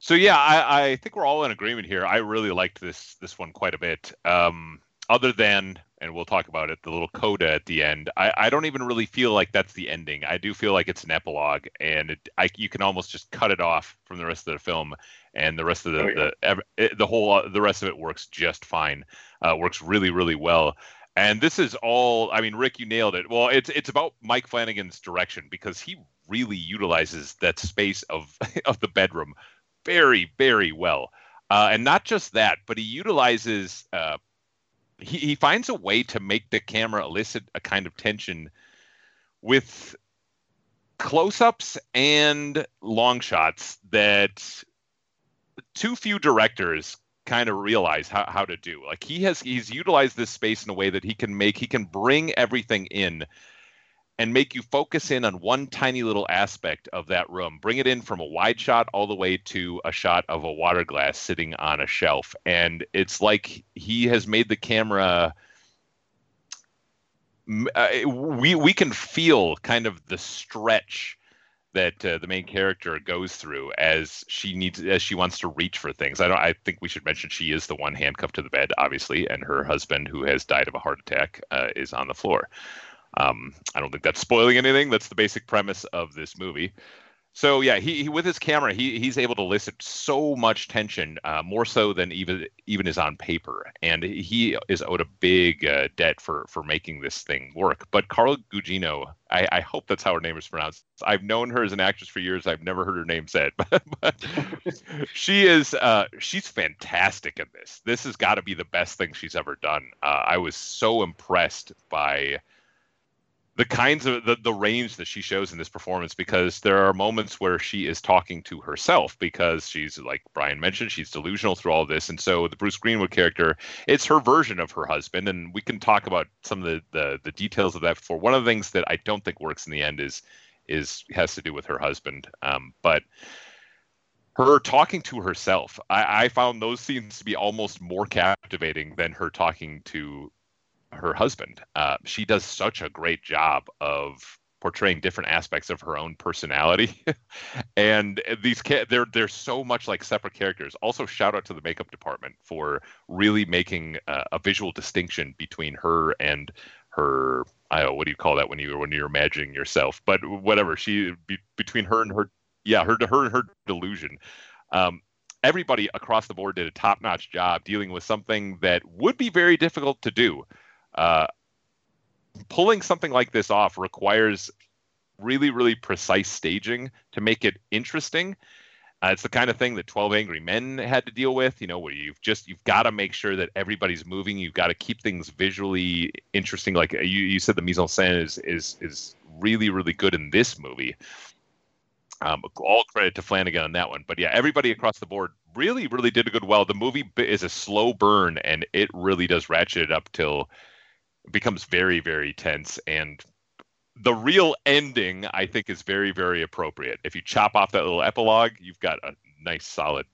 So yeah, I, I, think we're all in agreement here. I really liked this this one quite a bit. Um, other than, and we'll talk about it, the little coda at the end. I, I don't even really feel like that's the ending. I do feel like it's an epilogue, and it, I, you can almost just cut it off from the rest of the film, and the rest of the oh, yeah. the, the whole uh, the rest of it works just fine. Uh, works really really well. And this is all. I mean, Rick, you nailed it. Well, it's it's about Mike Flanagan's direction because he really utilizes that space of of the bedroom very, very well. Uh, and not just that, but he utilizes, uh, he, he finds a way to make the camera elicit a kind of tension with close ups and long shots that too few directors kind of realize how, how to do. Like he has, he's utilized this space in a way that he can make, he can bring everything in and make you focus in on one tiny little aspect of that room. Bring it in from a wide shot all the way to a shot of a water glass sitting on a shelf. And it's like he has made the camera. Uh, we we can feel kind of the stretch that uh, the main character goes through as she needs as she wants to reach for things. I don't. I think we should mention she is the one handcuffed to the bed, obviously, and her husband, who has died of a heart attack, uh, is on the floor. Um, I don't think that's spoiling anything. That's the basic premise of this movie. So yeah, he, he with his camera, he he's able to elicit so much tension, uh, more so than even even is on paper, and he is owed a big uh, debt for for making this thing work. But Carla Gugino, I, I hope that's how her name is pronounced. I've known her as an actress for years. I've never heard her name said, but, she is uh, she's fantastic in this. This has got to be the best thing she's ever done. Uh, I was so impressed by the kinds of the, the range that she shows in this performance because there are moments where she is talking to herself because she's like Brian mentioned she's delusional through all this. And so the Bruce Greenwood character it's her version of her husband. And we can talk about some of the the, the details of that before. One of the things that I don't think works in the end is is has to do with her husband. Um, but her talking to herself I, I found those scenes to be almost more captivating than her talking to her husband. Uh, she does such a great job of portraying different aspects of her own personality. And these ca- they're they're so much like separate characters. Also shout out to the makeup department for really making uh, a visual distinction between her and her I know what do you call that when you when you're imagining yourself? But whatever she be, between her and her yeah her her her delusion. Um, everybody across the board did a top-notch job dealing with something that would be very difficult to do uh, pulling something like this off requires really, really precise staging to make it interesting. Uh, it's the kind of thing that 12 Angry Men had to deal with, you know, where you've just you've got to make sure that everybody's moving. You've got to keep things visually interesting. Like uh, you, you said, the mise en scène is is is really really good in this movie. Um, all credit to Flanagan on that one. But yeah, everybody across the board really really did a good well. The movie is a slow burn, and it really does ratchet it up till becomes very very tense and the real ending i think is very very appropriate if you chop off that little epilogue you've got a nice solid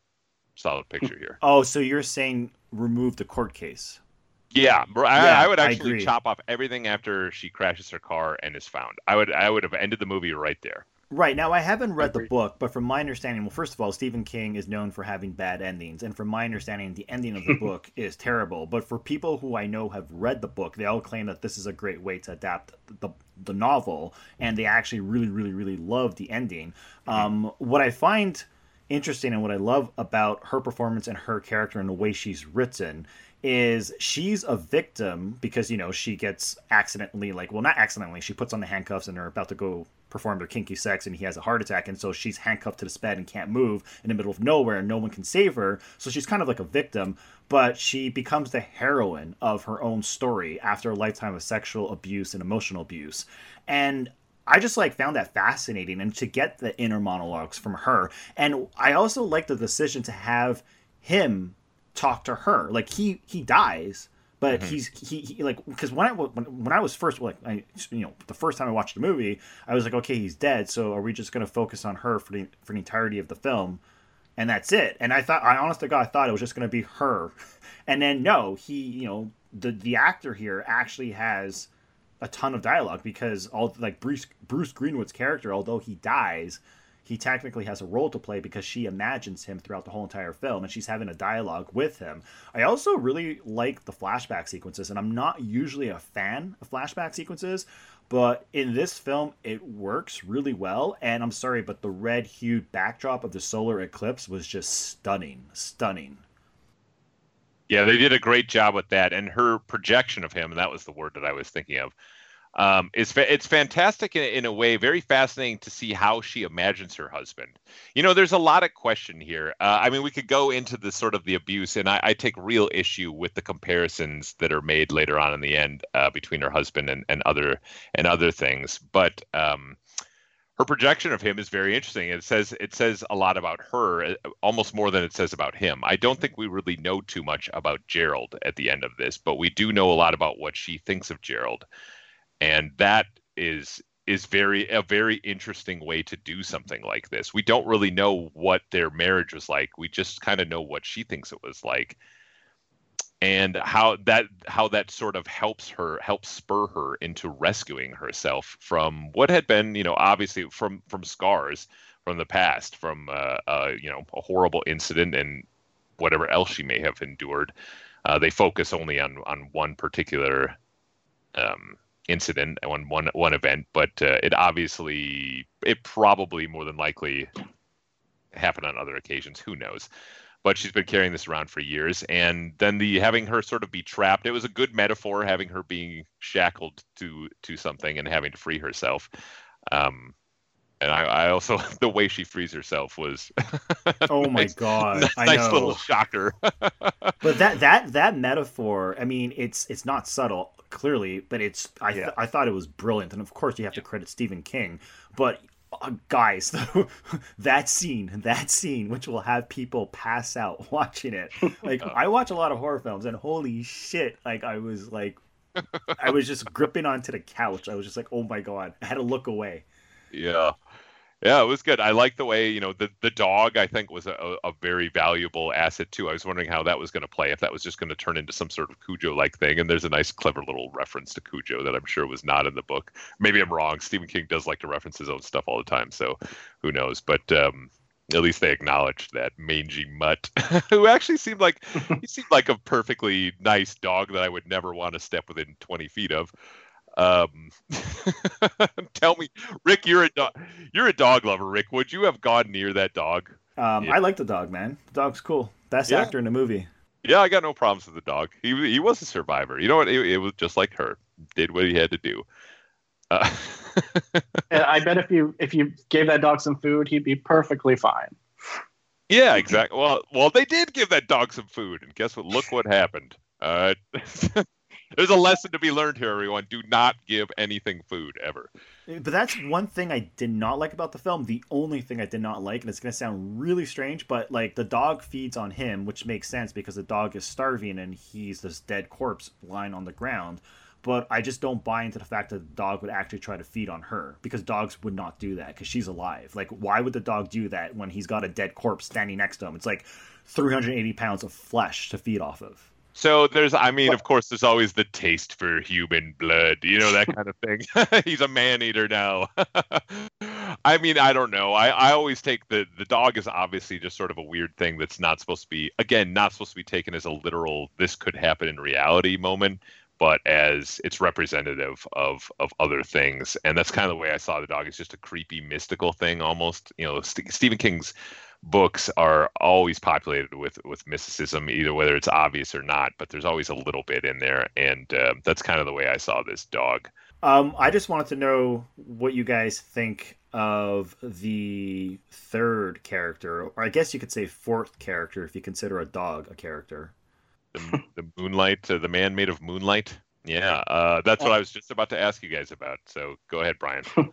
solid picture here oh so you're saying remove the court case yeah, I, yeah, I would actually I chop off everything after she crashes her car and is found. I would I would have ended the movie right there. Right. Now, I haven't read the book, but from my understanding, well, first of all, Stephen King is known for having bad endings. And from my understanding, the ending of the book is terrible. But for people who I know have read the book, they all claim that this is a great way to adapt the, the novel. And they actually really, really, really love the ending. Um, what I find interesting and what I love about her performance and her character and the way she's written is she's a victim because you know she gets accidentally like well not accidentally she puts on the handcuffs and they're about to go perform their kinky sex and he has a heart attack and so she's handcuffed to this bed and can't move in the middle of nowhere and no one can save her so she's kind of like a victim but she becomes the heroine of her own story after a lifetime of sexual abuse and emotional abuse and I just like found that fascinating and to get the inner monologues from her. And I also like the decision to have him talk to her. Like he he dies, but Mhm. he's he, he like because when I when, when I was first like I you know the first time I watched the movie, I was like okay he's dead. So are we just gonna focus on her for the for the entirety of the film? And that's it. And I thought, I honest to God, I thought it was just going to be her. And then no, he, you know, the the actor here actually has a ton of dialogue because all like Bruce Bruce Greenwood's character, although he dies, he technically has a role to play because she imagines him throughout the whole entire film and she's having a dialogue with him. I also really like the flashback sequences and I'm not usually a fan of flashback sequences, but in this film it works really well and I'm sorry but the red hued backdrop of the solar eclipse was just stunning, stunning. Yeah, they did a great job with that, and her projection of him, and that was the word that I was thinking of. Um, is fa- it's fantastic in, in a way, very fascinating to see how she imagines her husband. You know, there's a lot of question here. Uh, I mean, we could go into the sort of the abuse, and I, I take real issue with the comparisons that are made later on in the end uh, between her husband and, and other and other things. But um, her projection of him is very interesting. It says it says a lot about her, uh, almost more than it says about him. I don't think we really know too much about Gerald at the end of this, but we do know a lot about what she thinks of Gerald, and that is is very a very interesting way to do something like this. We don't really know what their marriage was like. We just kind of know what she thinks it was like and how that how that sort of helps her helps spur her into rescuing herself from what had been you know obviously from from scars from the past from uh, uh you know a horrible incident and whatever else she may have endured uh, they focus only on on one particular um incident on one one event but uh, it obviously it probably more than likely happened on other occasions. Who knows? But she's been carrying this around for years and then the having her sort of be trapped it was a good metaphor having her being shackled to to something and having to free herself. Um and I, I also the way she frees herself was Oh my nice- god. nice, I know. little shocker. But that that that metaphor i mean it's it's not subtle clearly but it's i th- i thought it was brilliant. And of course you have to credit stephen king. But uh, guys that scene that scene which will have people pass out watching it. Like i watch a lot of horror films and holy shit like i was like i was just gripping onto the couch. I was just like oh my god i had to look away. Yeah. Yeah, it was good. I like the way, you know, the, the dog I think was a, a very valuable asset too. I was wondering how that was going to play, if that was just going to turn into some sort of Cujo like thing. And there's a nice, clever little reference to Cujo that I'm sure was not in the book. Maybe I'm wrong. Stephen King does like to reference his own stuff all the time, so who knows? But um, at least they acknowledged that mangy mutt, who actually seemed like he seemed like a perfectly nice dog that I would never want to step within 20 feet of. Um, tell me, Rick, you're a dog. You're a dog lover, Rick. Would you have gone near that dog? um, Yeah. i like the dog man the dog's cool best Yeah. actor in the movie Yeah, I got no problems with the dog. He he was a survivor. You know what? It, it was just like her. Did what he had to do. Uh, And I bet if you if you gave that dog some food, he'd be perfectly fine. yeah, exactly. Well, well, they did give that dog some food, and guess what? Look what happened. Uh, there's a lesson to be learned here, everyone. Do not give anything food ever. But that's one thing I did not like about the film. The only thing I did not like, and it's going to sound really strange, but like the dog feeds on him, which makes sense because the dog is starving and he's this dead corpse lying on the ground. But I just don't buy into the fact that the dog would actually try to feed on her because dogs would not do that because she's alive. Like, why would the dog do that when he's got a dead corpse standing next to him? It's like 380 pounds of flesh to feed off of. So there's, I mean, of course, there's always the taste for human blood, you know, that kind of thing. He's a man eater now. I mean, I don't know. I, I always take the, the dog is obviously just sort of a weird thing that's not supposed to be, again, not supposed to be taken as a literal, this could happen in reality moment. But as it's representative of of other things, and that's kind of the way I saw the dog. It's just a creepy, mystical thing, almost. You know, St- Stephen King's books are always populated with with mysticism, either whether it's obvious or not. But there's always a little bit in there, and uh, that's kind of the way I saw this dog. Um, I just wanted to know what you guys think of the third character, or I guess you could say fourth character if you consider a dog a character. The, the moonlight, uh, the man made of moonlight. Yeah, uh, that's what I was just about to ask you guys about. So go ahead, Brian.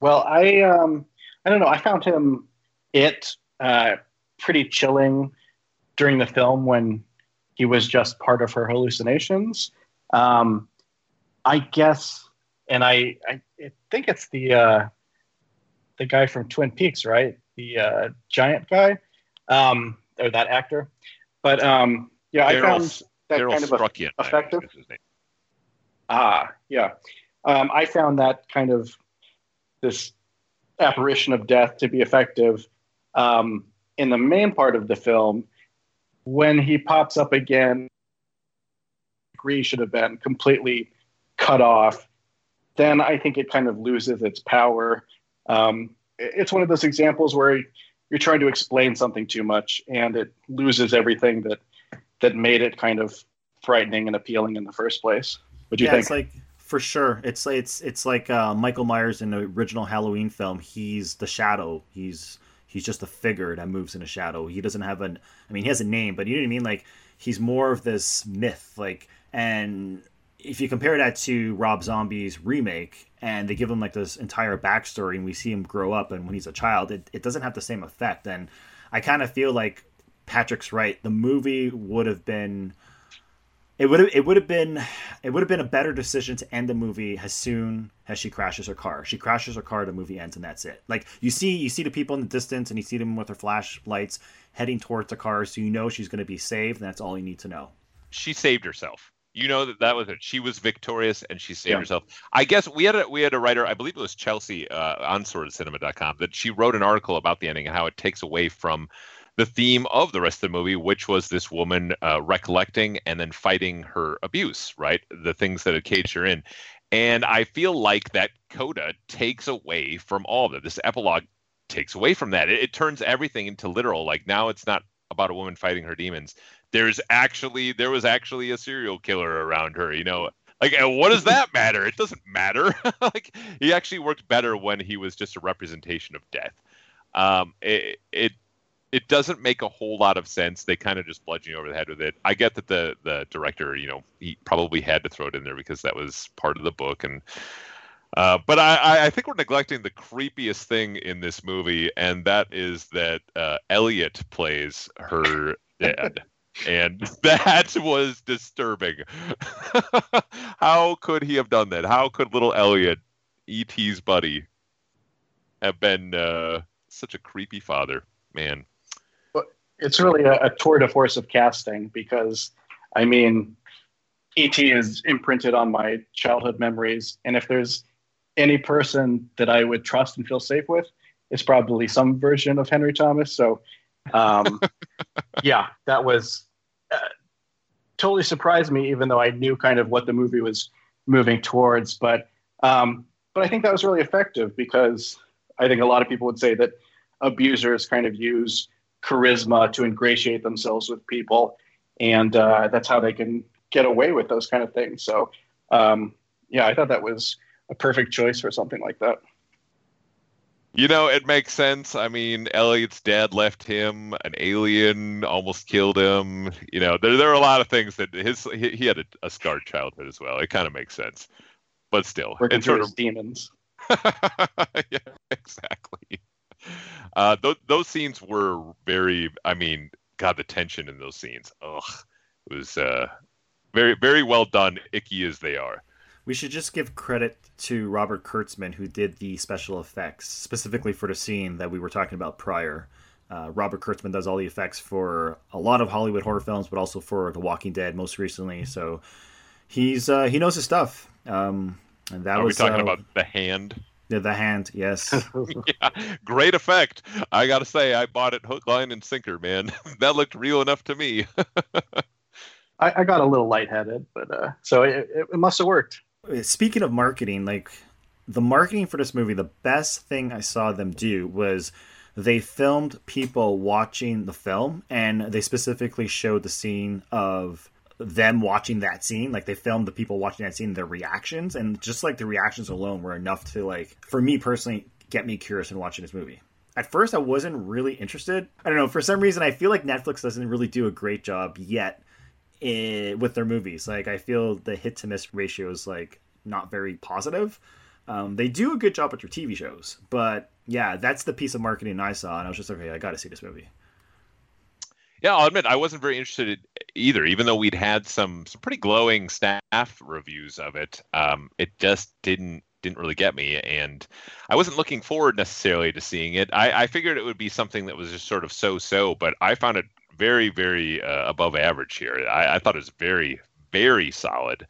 Well, I um, I don't know. I found him it uh, pretty chilling during the film when he was just part of her hallucinations. Um, I guess, and I, I think it's the uh, the guy from Twin Peaks, right? The uh, giant guy, um, or that actor. But um, yeah, I found that Carel kind of Struycken, effective. think is his name. Ah, yeah. Um, I found that kind of this apparition of death to be effective um, in the main part of the film. When he pops up again, agree should have been completely cut off. Then I think it kind of loses its power. Um, it's one of those examples where you're trying to explain something too much, and it loses everything that that made it kind of frightening and appealing in the first place. Do you yeah, think? it's like for sure. It's like it's it's like uh, Michael Myers in the original Halloween film. He's the shadow. He's he's just a figure that moves in a shadow. He doesn't have an. I mean, he has a name, but you know what I mean. Like he's more of this myth. Like and if you compare that to Rob Zombie's remake, and they give him like this entire backstory, and we see him grow up, and when he's a child, it, it doesn't have the same effect. And I kind of feel like Patrick's right. The movie would have been it would have it would have been it would have been a better decision to end the movie as soon as she crashes her car. She crashes her car, the movie ends, and that's it. Like you see you see the people in the distance, and you see them with their flashlights heading towards the car, so you know she's going to be saved. And that's all you need to know. she saved herself. You know that that was it. She was victorious and she saved Yeah. herself. I guess we had a we had a writer, I believe it was Chelsea uh, on sordidcinema.com, that she wrote an article about the ending and how it takes away from the theme of the rest of the movie, which was this woman uh, recollecting and then fighting her abuse, right? The things that had caged her in. And I feel like that coda takes away from all of it. This epilogue takes away from that. It, it turns everything into literal. Like now it's not about a woman fighting her demons. There's actually there was actually a serial killer around her, you know. Like what does that matter? It doesn't matter. like he actually worked better when he was just a representation of death. Um it, it it doesn't make a whole lot of sense. They kind of just bludgeon you over the head with it. I get that the the director, you know, he probably had to throw it in there because that was part of the book and uh, but I, I- think we're neglecting the creepiest thing in this movie, and that is that uh, Elliot plays her dad. and that was disturbing. How could he have done that? How could little Elliot, E.T.'s buddy, have been uh, such a creepy father? Man. It's really a, a tour de force of casting because I mean, ET is imprinted on my childhood memories, and if there's any person that I would trust and feel safe with, it's probably some version of Henry Thomas. So, um, yeah, that was uh, totally surprised me, even though I knew kind of what the movie was moving towards. But um, but I think that was really effective because I think a lot of people would say that abusers kind of use charisma to ingratiate themselves with people, and uh, that's how they can get away with those kind of things. So, um, yeah, I thought that was a perfect choice for something like that. You know, it makes sense. I mean, Elliot's dad left him. An alien almost killed him. You know, there there are a lot of things that his he, he had a, a scarred childhood as well. It kind of makes sense, but still, Working it's sort of demons. yeah, exactly. Uh, those those scenes were very. I mean, God, the tension in those scenes. Ugh, it was uh, very very well done. Icky as they are. We should just give credit to Robert Kurtzman, who did the special effects specifically for the scene that we were talking about prior. Uh, Robert Kurtzman does all the effects for a lot of Hollywood horror films, but also for The Walking Dead most recently. So he's uh, he knows his stuff. Um, and that Are we was talking uh, about the hand? Yeah, the hand. Yes. yeah, great effect. I gotta say, I bought it hook, line, and sinker, man. that looked real enough to me. I, I got a little lightheaded, but uh, so it, it, it must have worked. Speaking of marketing, like the marketing for this movie, the best thing I saw them do was they filmed people watching the film and they specifically showed the scene of them watching that scene like they filmed the people watching that scene their reactions and just like the reactions alone were enough to like for me personally get me curious in watching this movie. At first i wasn't really interested. I don't know for some reason i feel like netflix doesn't really do a great job yet in, with their movies. Like i feel the hit to miss ratio is like not very positive. Um, they do a good job with their tv shows but yeah that's the piece of marketing i saw and i was just like okay i gotta see this movie yeah, I'll admit I wasn't very interested either, even though we'd had some some pretty glowing staff reviews of it. Um, it just didn't didn't really get me, and I wasn't looking forward necessarily to seeing it. I, I figured it would be something that was just sort of so-so, but I found it very, very uh, above average here. I, I thought it was very, very solid.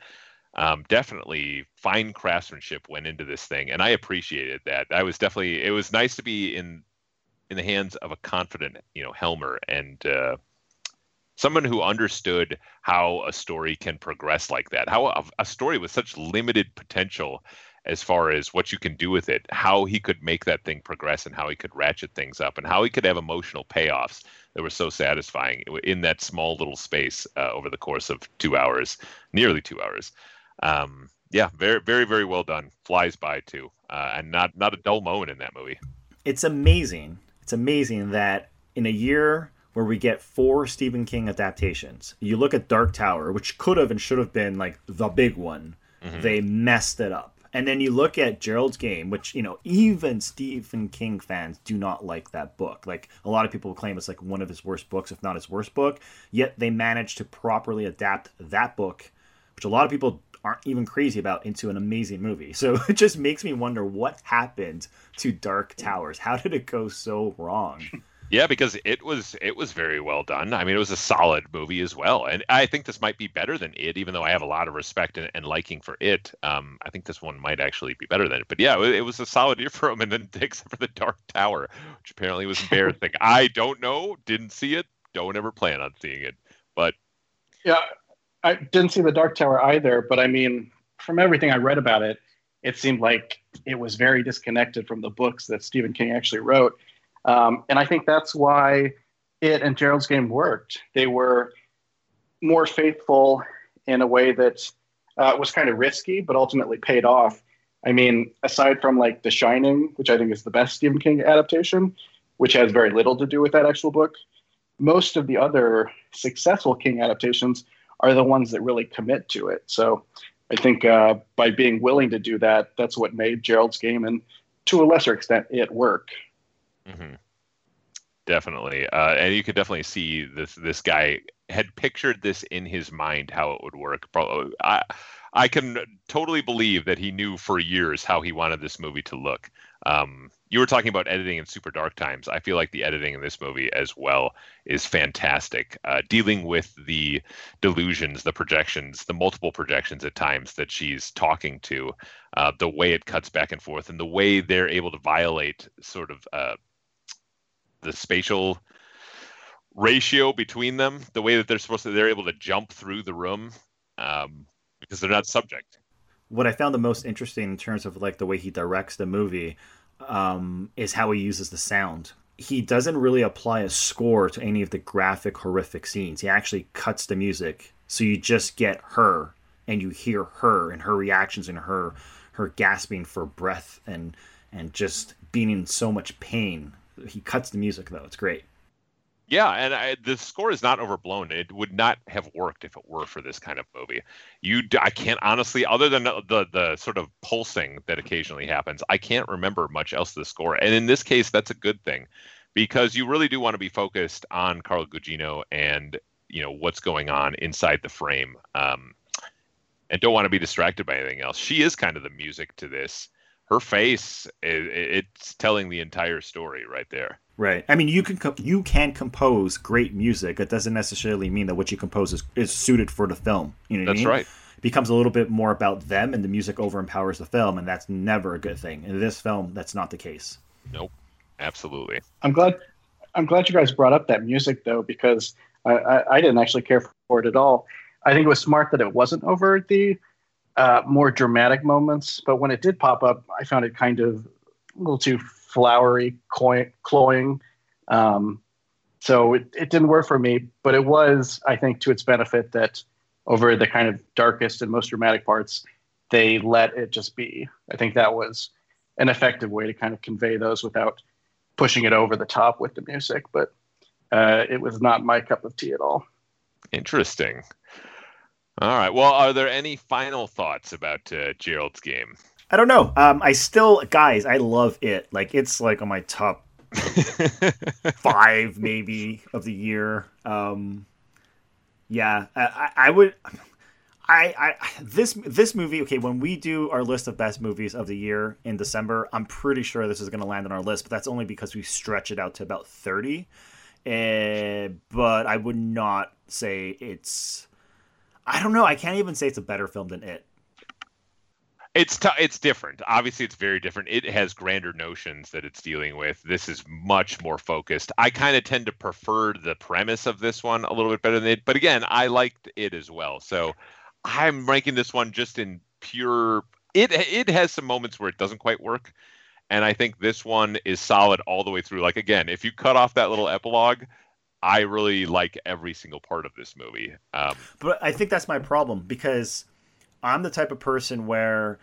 Um, definitely fine craftsmanship went into this thing, and I appreciated that. I was definitely it was nice to be in in the hands of a confident, you know, Helmer and uh, someone who understood how a story can progress like that, how a, a, story with such limited potential as far as what you can do with it, how he could make that thing progress and how he could ratchet things up and how he could have emotional payoffs that were so satisfying in that small little space uh, over the course of two hours, nearly two hours. Um, yeah, very, very, very well done. Flies by too, uh, and not not a dull moment in that movie. It's amazing it's amazing that in a year where we get four Stephen King adaptations, you look at Dark Tower, which could have and should have been like the big one, mm-hmm. they messed it up. And then you look at Gerald's Game, which, you know, even Stephen King fans do not like that book. Like, a lot of people claim it's like one of his worst books, if not his worst book. Yet they managed to properly adapt that book, which a lot of people aren't even crazy about into an amazing movie. So it just makes me wonder what happened to Dark Towers. How did it go so wrong? Yeah, because it was it was very well done. I mean, it was a solid movie as well, and I think this might be better than it. Even though I have a lot of respect and, and liking for it, um, I think this one might actually be better than it. But yeah, it, it was a solid year for him, and then except for the Dark Tower, which apparently was embarrassing. I don't know, didn't see it, don't ever plan on seeing it, but yeah, I didn't see the Dark Tower either, but I mean, from everything I read about it, it seemed like it was very disconnected from the books that Stephen King actually wrote. Um, and I think that's why it and Gerald's Game worked. They were more faithful in a way that uh, was kind of risky, but ultimately paid off. I mean, aside from like The Shining, which I think is the best Stephen King adaptation, which has very little to do with that actual book, most of the other successful King adaptations are the ones that really commit to it. So I think uh, by being willing to do that, that's what made Gerald's game and to a lesser extent it work. Mm-hmm. Definitely, uh, and you could definitely see this. This guy had pictured this in his mind how it would work. I, I can totally believe that he knew for years how he wanted this movie to look. Um, you were talking about editing in super dark times. I feel like the editing in this movie as well is fantastic. Uh, dealing with the delusions, the projections, the multiple projections at times that she's talking to, uh, the way it cuts back and forth, and the way they're able to violate sort of uh, the spatial ratio between them, the way that they're supposed to, they're able to jump through the room um, because they're not subject. What I found the most interesting in terms of like the way he directs the movie um, is how he uses the sound. He doesn't really apply a score to any of the graphic, horrific scenes. He actually cuts the music, so you just get her, and you hear her and her reactions and her her gasping for breath and and just being in so much pain. He cuts the music though; it's great. Yeah, and I, the score is not overblown. It would not have worked if it were for this kind of movie. You, I can't honestly, other than the, the sort of pulsing that occasionally happens, I can't remember much else of the score. And in this case, that's a good thing because you really do want to be focused on Carla Gugino and you know what's going on inside the frame, um, and don't want to be distracted by anything else. She is kind of the music to this. Her face, it, it's telling the entire story right there. Right. I mean, you can co- you can compose great music. It doesn't necessarily mean that what you compose is, is suited for the film. You know That's I mean? right. It becomes a little bit more about them, and the music overempowers the film, and that's never a good thing. In this film, that's not the case. Nope. Absolutely. I'm glad. I'm glad you guys brought up that music though, because I, I, I didn't actually care for it at all. I think it was smart that it wasn't over the uh, more dramatic moments, but when it did pop up, I found it kind of a little too flowery, cloy- cloying. Um, so it, it didn't work for me, but it was, I think, to its benefit that over the kind of darkest and most dramatic parts, they let it just be. I think that was an effective way to kind of convey those without pushing it over the top with the music. But uh, it was not my cup of tea at all. Interesting. All right. Well, are there any final thoughts about uh, Gerald's game? I don't know. Um, I still, guys, I love it. Like it's like on my top five, maybe of the year. Um, yeah, I, I would. I, I this this movie okay when we do our list of best movies of the year in December I'm pretty sure this is going to land on our list but that's only because we stretch it out to about 30 uh, but I would not say it's I don't know I can't even say it's a better film than it it's t- it's different. Obviously, it's very different. It has grander notions that it's dealing with. This is much more focused. I kind of tend to prefer the premise of this one a little bit better than it, but again, I liked it as well. So I'm ranking this one just in pure. It it has some moments where it doesn't quite work, and I think this one is solid all the way through. Like again, if you cut off that little epilogue, I really like every single part of this movie. Um, but I think that's my problem because I'm the type of person where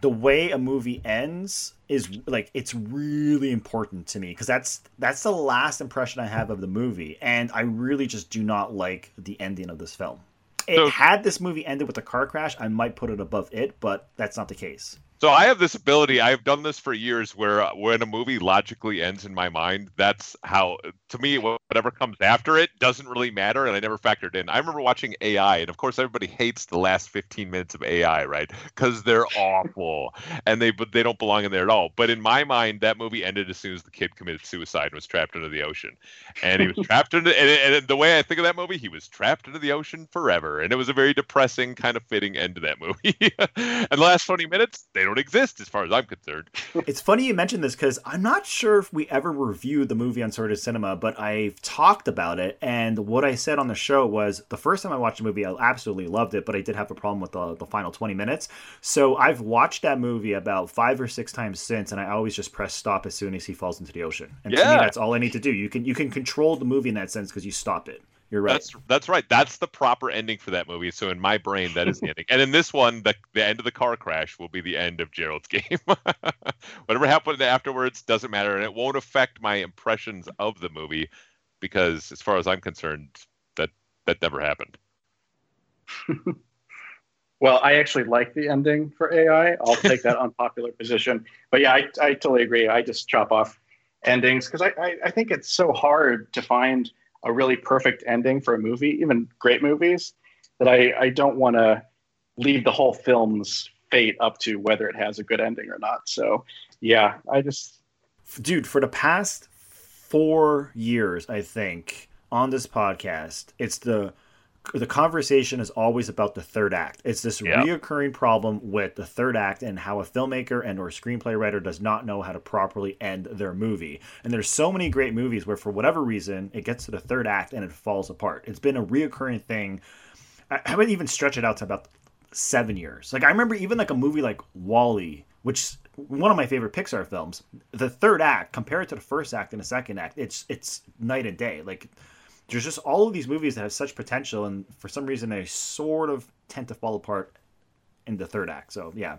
the way a movie ends is like it's really important to me because that's that's the last impression I have of the movie, and I really just do not like the ending of this film. It so, had this movie ended with a car crash, I might put it above it, but that's not the case. So I have this ability. I've done this for years, where uh, when a movie logically ends in my mind, that's how. To me, whatever comes after it doesn't really matter, and I never factored in. I remember watching AI, and of course, everybody hates the last 15 minutes of AI, right? Because they're awful, and they but they don't belong in there at all. But in my mind, that movie ended as soon as the kid committed suicide and was trapped under the ocean, and he was trapped into. And, and the way I think of that movie, he was trapped into the ocean forever, and it was a very depressing, kind of fitting end to that movie. and the last 20 minutes, they don't don't exist as far as I'm concerned. it's funny you mentioned this because I'm not sure if we ever reviewed the movie on Sordid Cinema, but I've talked about it. And what I said on the show was the first time I watched the movie, I absolutely loved it, but I did have a problem with the, the final 20 minutes. So I've watched that movie about five or six times since, and I always just press stop as soon as he falls into the ocean. And yeah. to me, that's all I need to do. You can you can control the movie in that sense because you stop it. You're right. That's that's right. That's the proper ending for that movie. So in my brain, that is the ending. And in this one, the the end of the car crash will be the end of Gerald's game. Whatever happened afterwards doesn't matter, and it won't affect my impressions of the movie because, as far as I'm concerned, that that never happened. well, I actually like the ending for AI. I'll take that unpopular position. But yeah, I, I totally agree. I just chop off endings because I, I, I think it's so hard to find a really perfect ending for a movie, even great movies, that I, I don't want to leave the whole film's fate up to whether it has a good ending or not. So, yeah, I just. Dude, for the past four years, I think, on this podcast, it's the the conversation is always about the third act. It's this yep. reoccurring problem with the third act and how a filmmaker and or screenplay writer does not know how to properly end their movie. And there's so many great movies where for whatever reason it gets to the third act and it falls apart. It's been a reoccurring thing. I, I would even stretch it out to about seven years. Like I remember even like a movie like WALL-E, which one of my favorite Pixar films. The third act compared to the first act and the second act, it's it's night and day. Like there's just all of these movies that have such potential, and for some reason they sort of tend to fall apart in the third act. So yeah.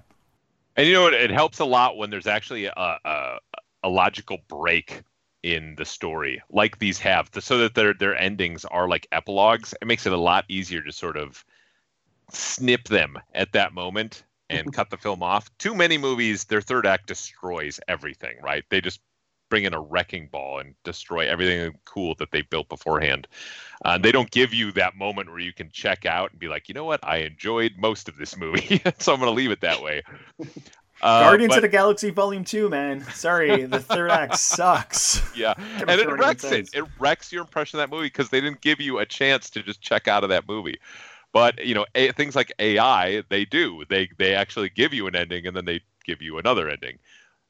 And you know what? It helps a lot when there's actually a, a, a logical break in the story, like these have, so that their their endings are like epilogues. It makes it a lot easier to sort of snip them at that moment and cut the film off. Too many movies, their third act destroys everything, right? They just bring in a wrecking ball and destroy everything cool that they built beforehand. Uh, they don't give you that moment where you can check out and be like, you know what, I enjoyed most of this movie, so I'm going to leave it that way. Uh, Guardians but, of the Galaxy Volume Two, man. Sorry, the third act sucks. Yeah, and it wrecks it. It wrecks your impression of that movie because they didn't give you a chance to just check out of that movie. But you know, a, things like AI, they do. They they actually give you an ending and then they give you another ending.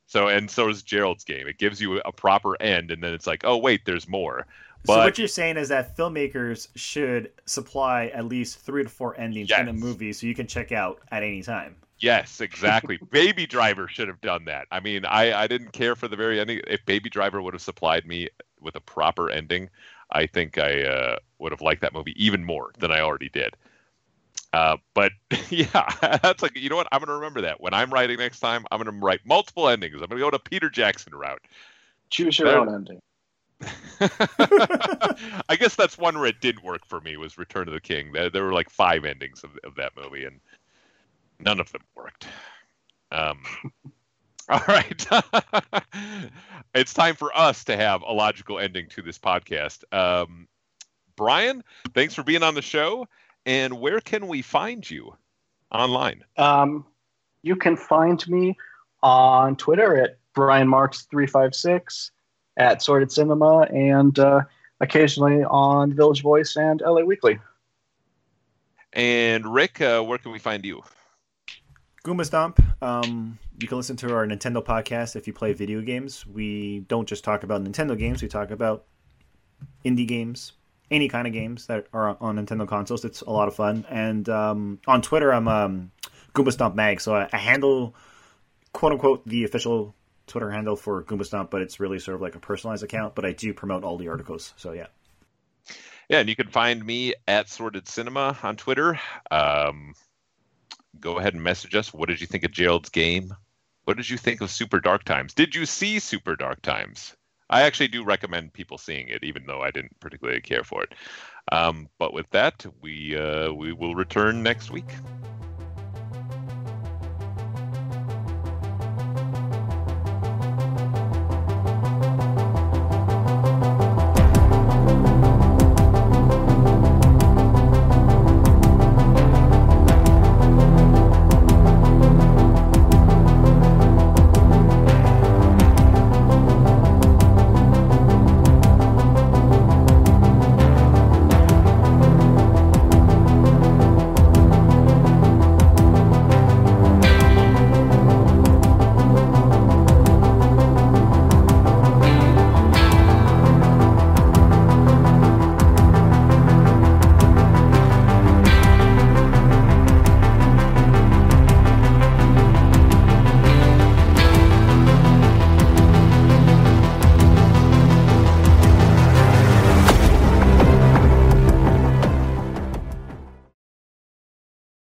So and so is Gerald's game. It gives you a proper end, and then it's like, oh wait, there's more. so what you're saying is that filmmakers should supply at least three to four endings in a movie so you can check out at any time. Yes, exactly. Baby Driver should have done that. I mean, I, I didn't care for the very ending. If Baby Driver would have supplied me with a proper ending, I think I uh, would have liked that movie even more than I already did. Uh, but yeah, that's like you know what? I'm gonna remember that when I'm writing next time. I'm gonna write multiple endings. I'm gonna go to Peter Jackson route. Choose your own ending. I guess that's one where it did work for me was Return of the King. There, there were like five endings of, of that movie, and none of them worked. Um, all right, it's time for us to have a logical ending to this podcast. Um, Brian, thanks for being on the show. And where can we find you online? Um, you can find me on Twitter at Brian Marks three five six, at Sordid Cinema, and uh, occasionally on Village Voice and LA Weekly. And Rick, uh, where can we find you? Goomba Stomp. Um, you can listen to our Nintendo podcast if you play video games. We don't just talk about Nintendo games, we talk about indie games, any kind of games that are on Nintendo consoles. It's a lot of fun. And um, on Twitter, I'm um, Goomba Stomp Mag. So I, I handle, quote unquote, the official Twitter handle for Goomba Stomp, but it's really sort of like a personalized account. But I do promote all the articles. So yeah. Yeah, and you can find me at Sordid Cinema on Twitter. Um, go ahead and message us. What did you think of Gerald's game? What did you think of Super Dark Times? Did you see Super Dark Times? I actually do recommend people seeing it, even though I didn't particularly care for it. Um, but with that, we uh, we will return next week.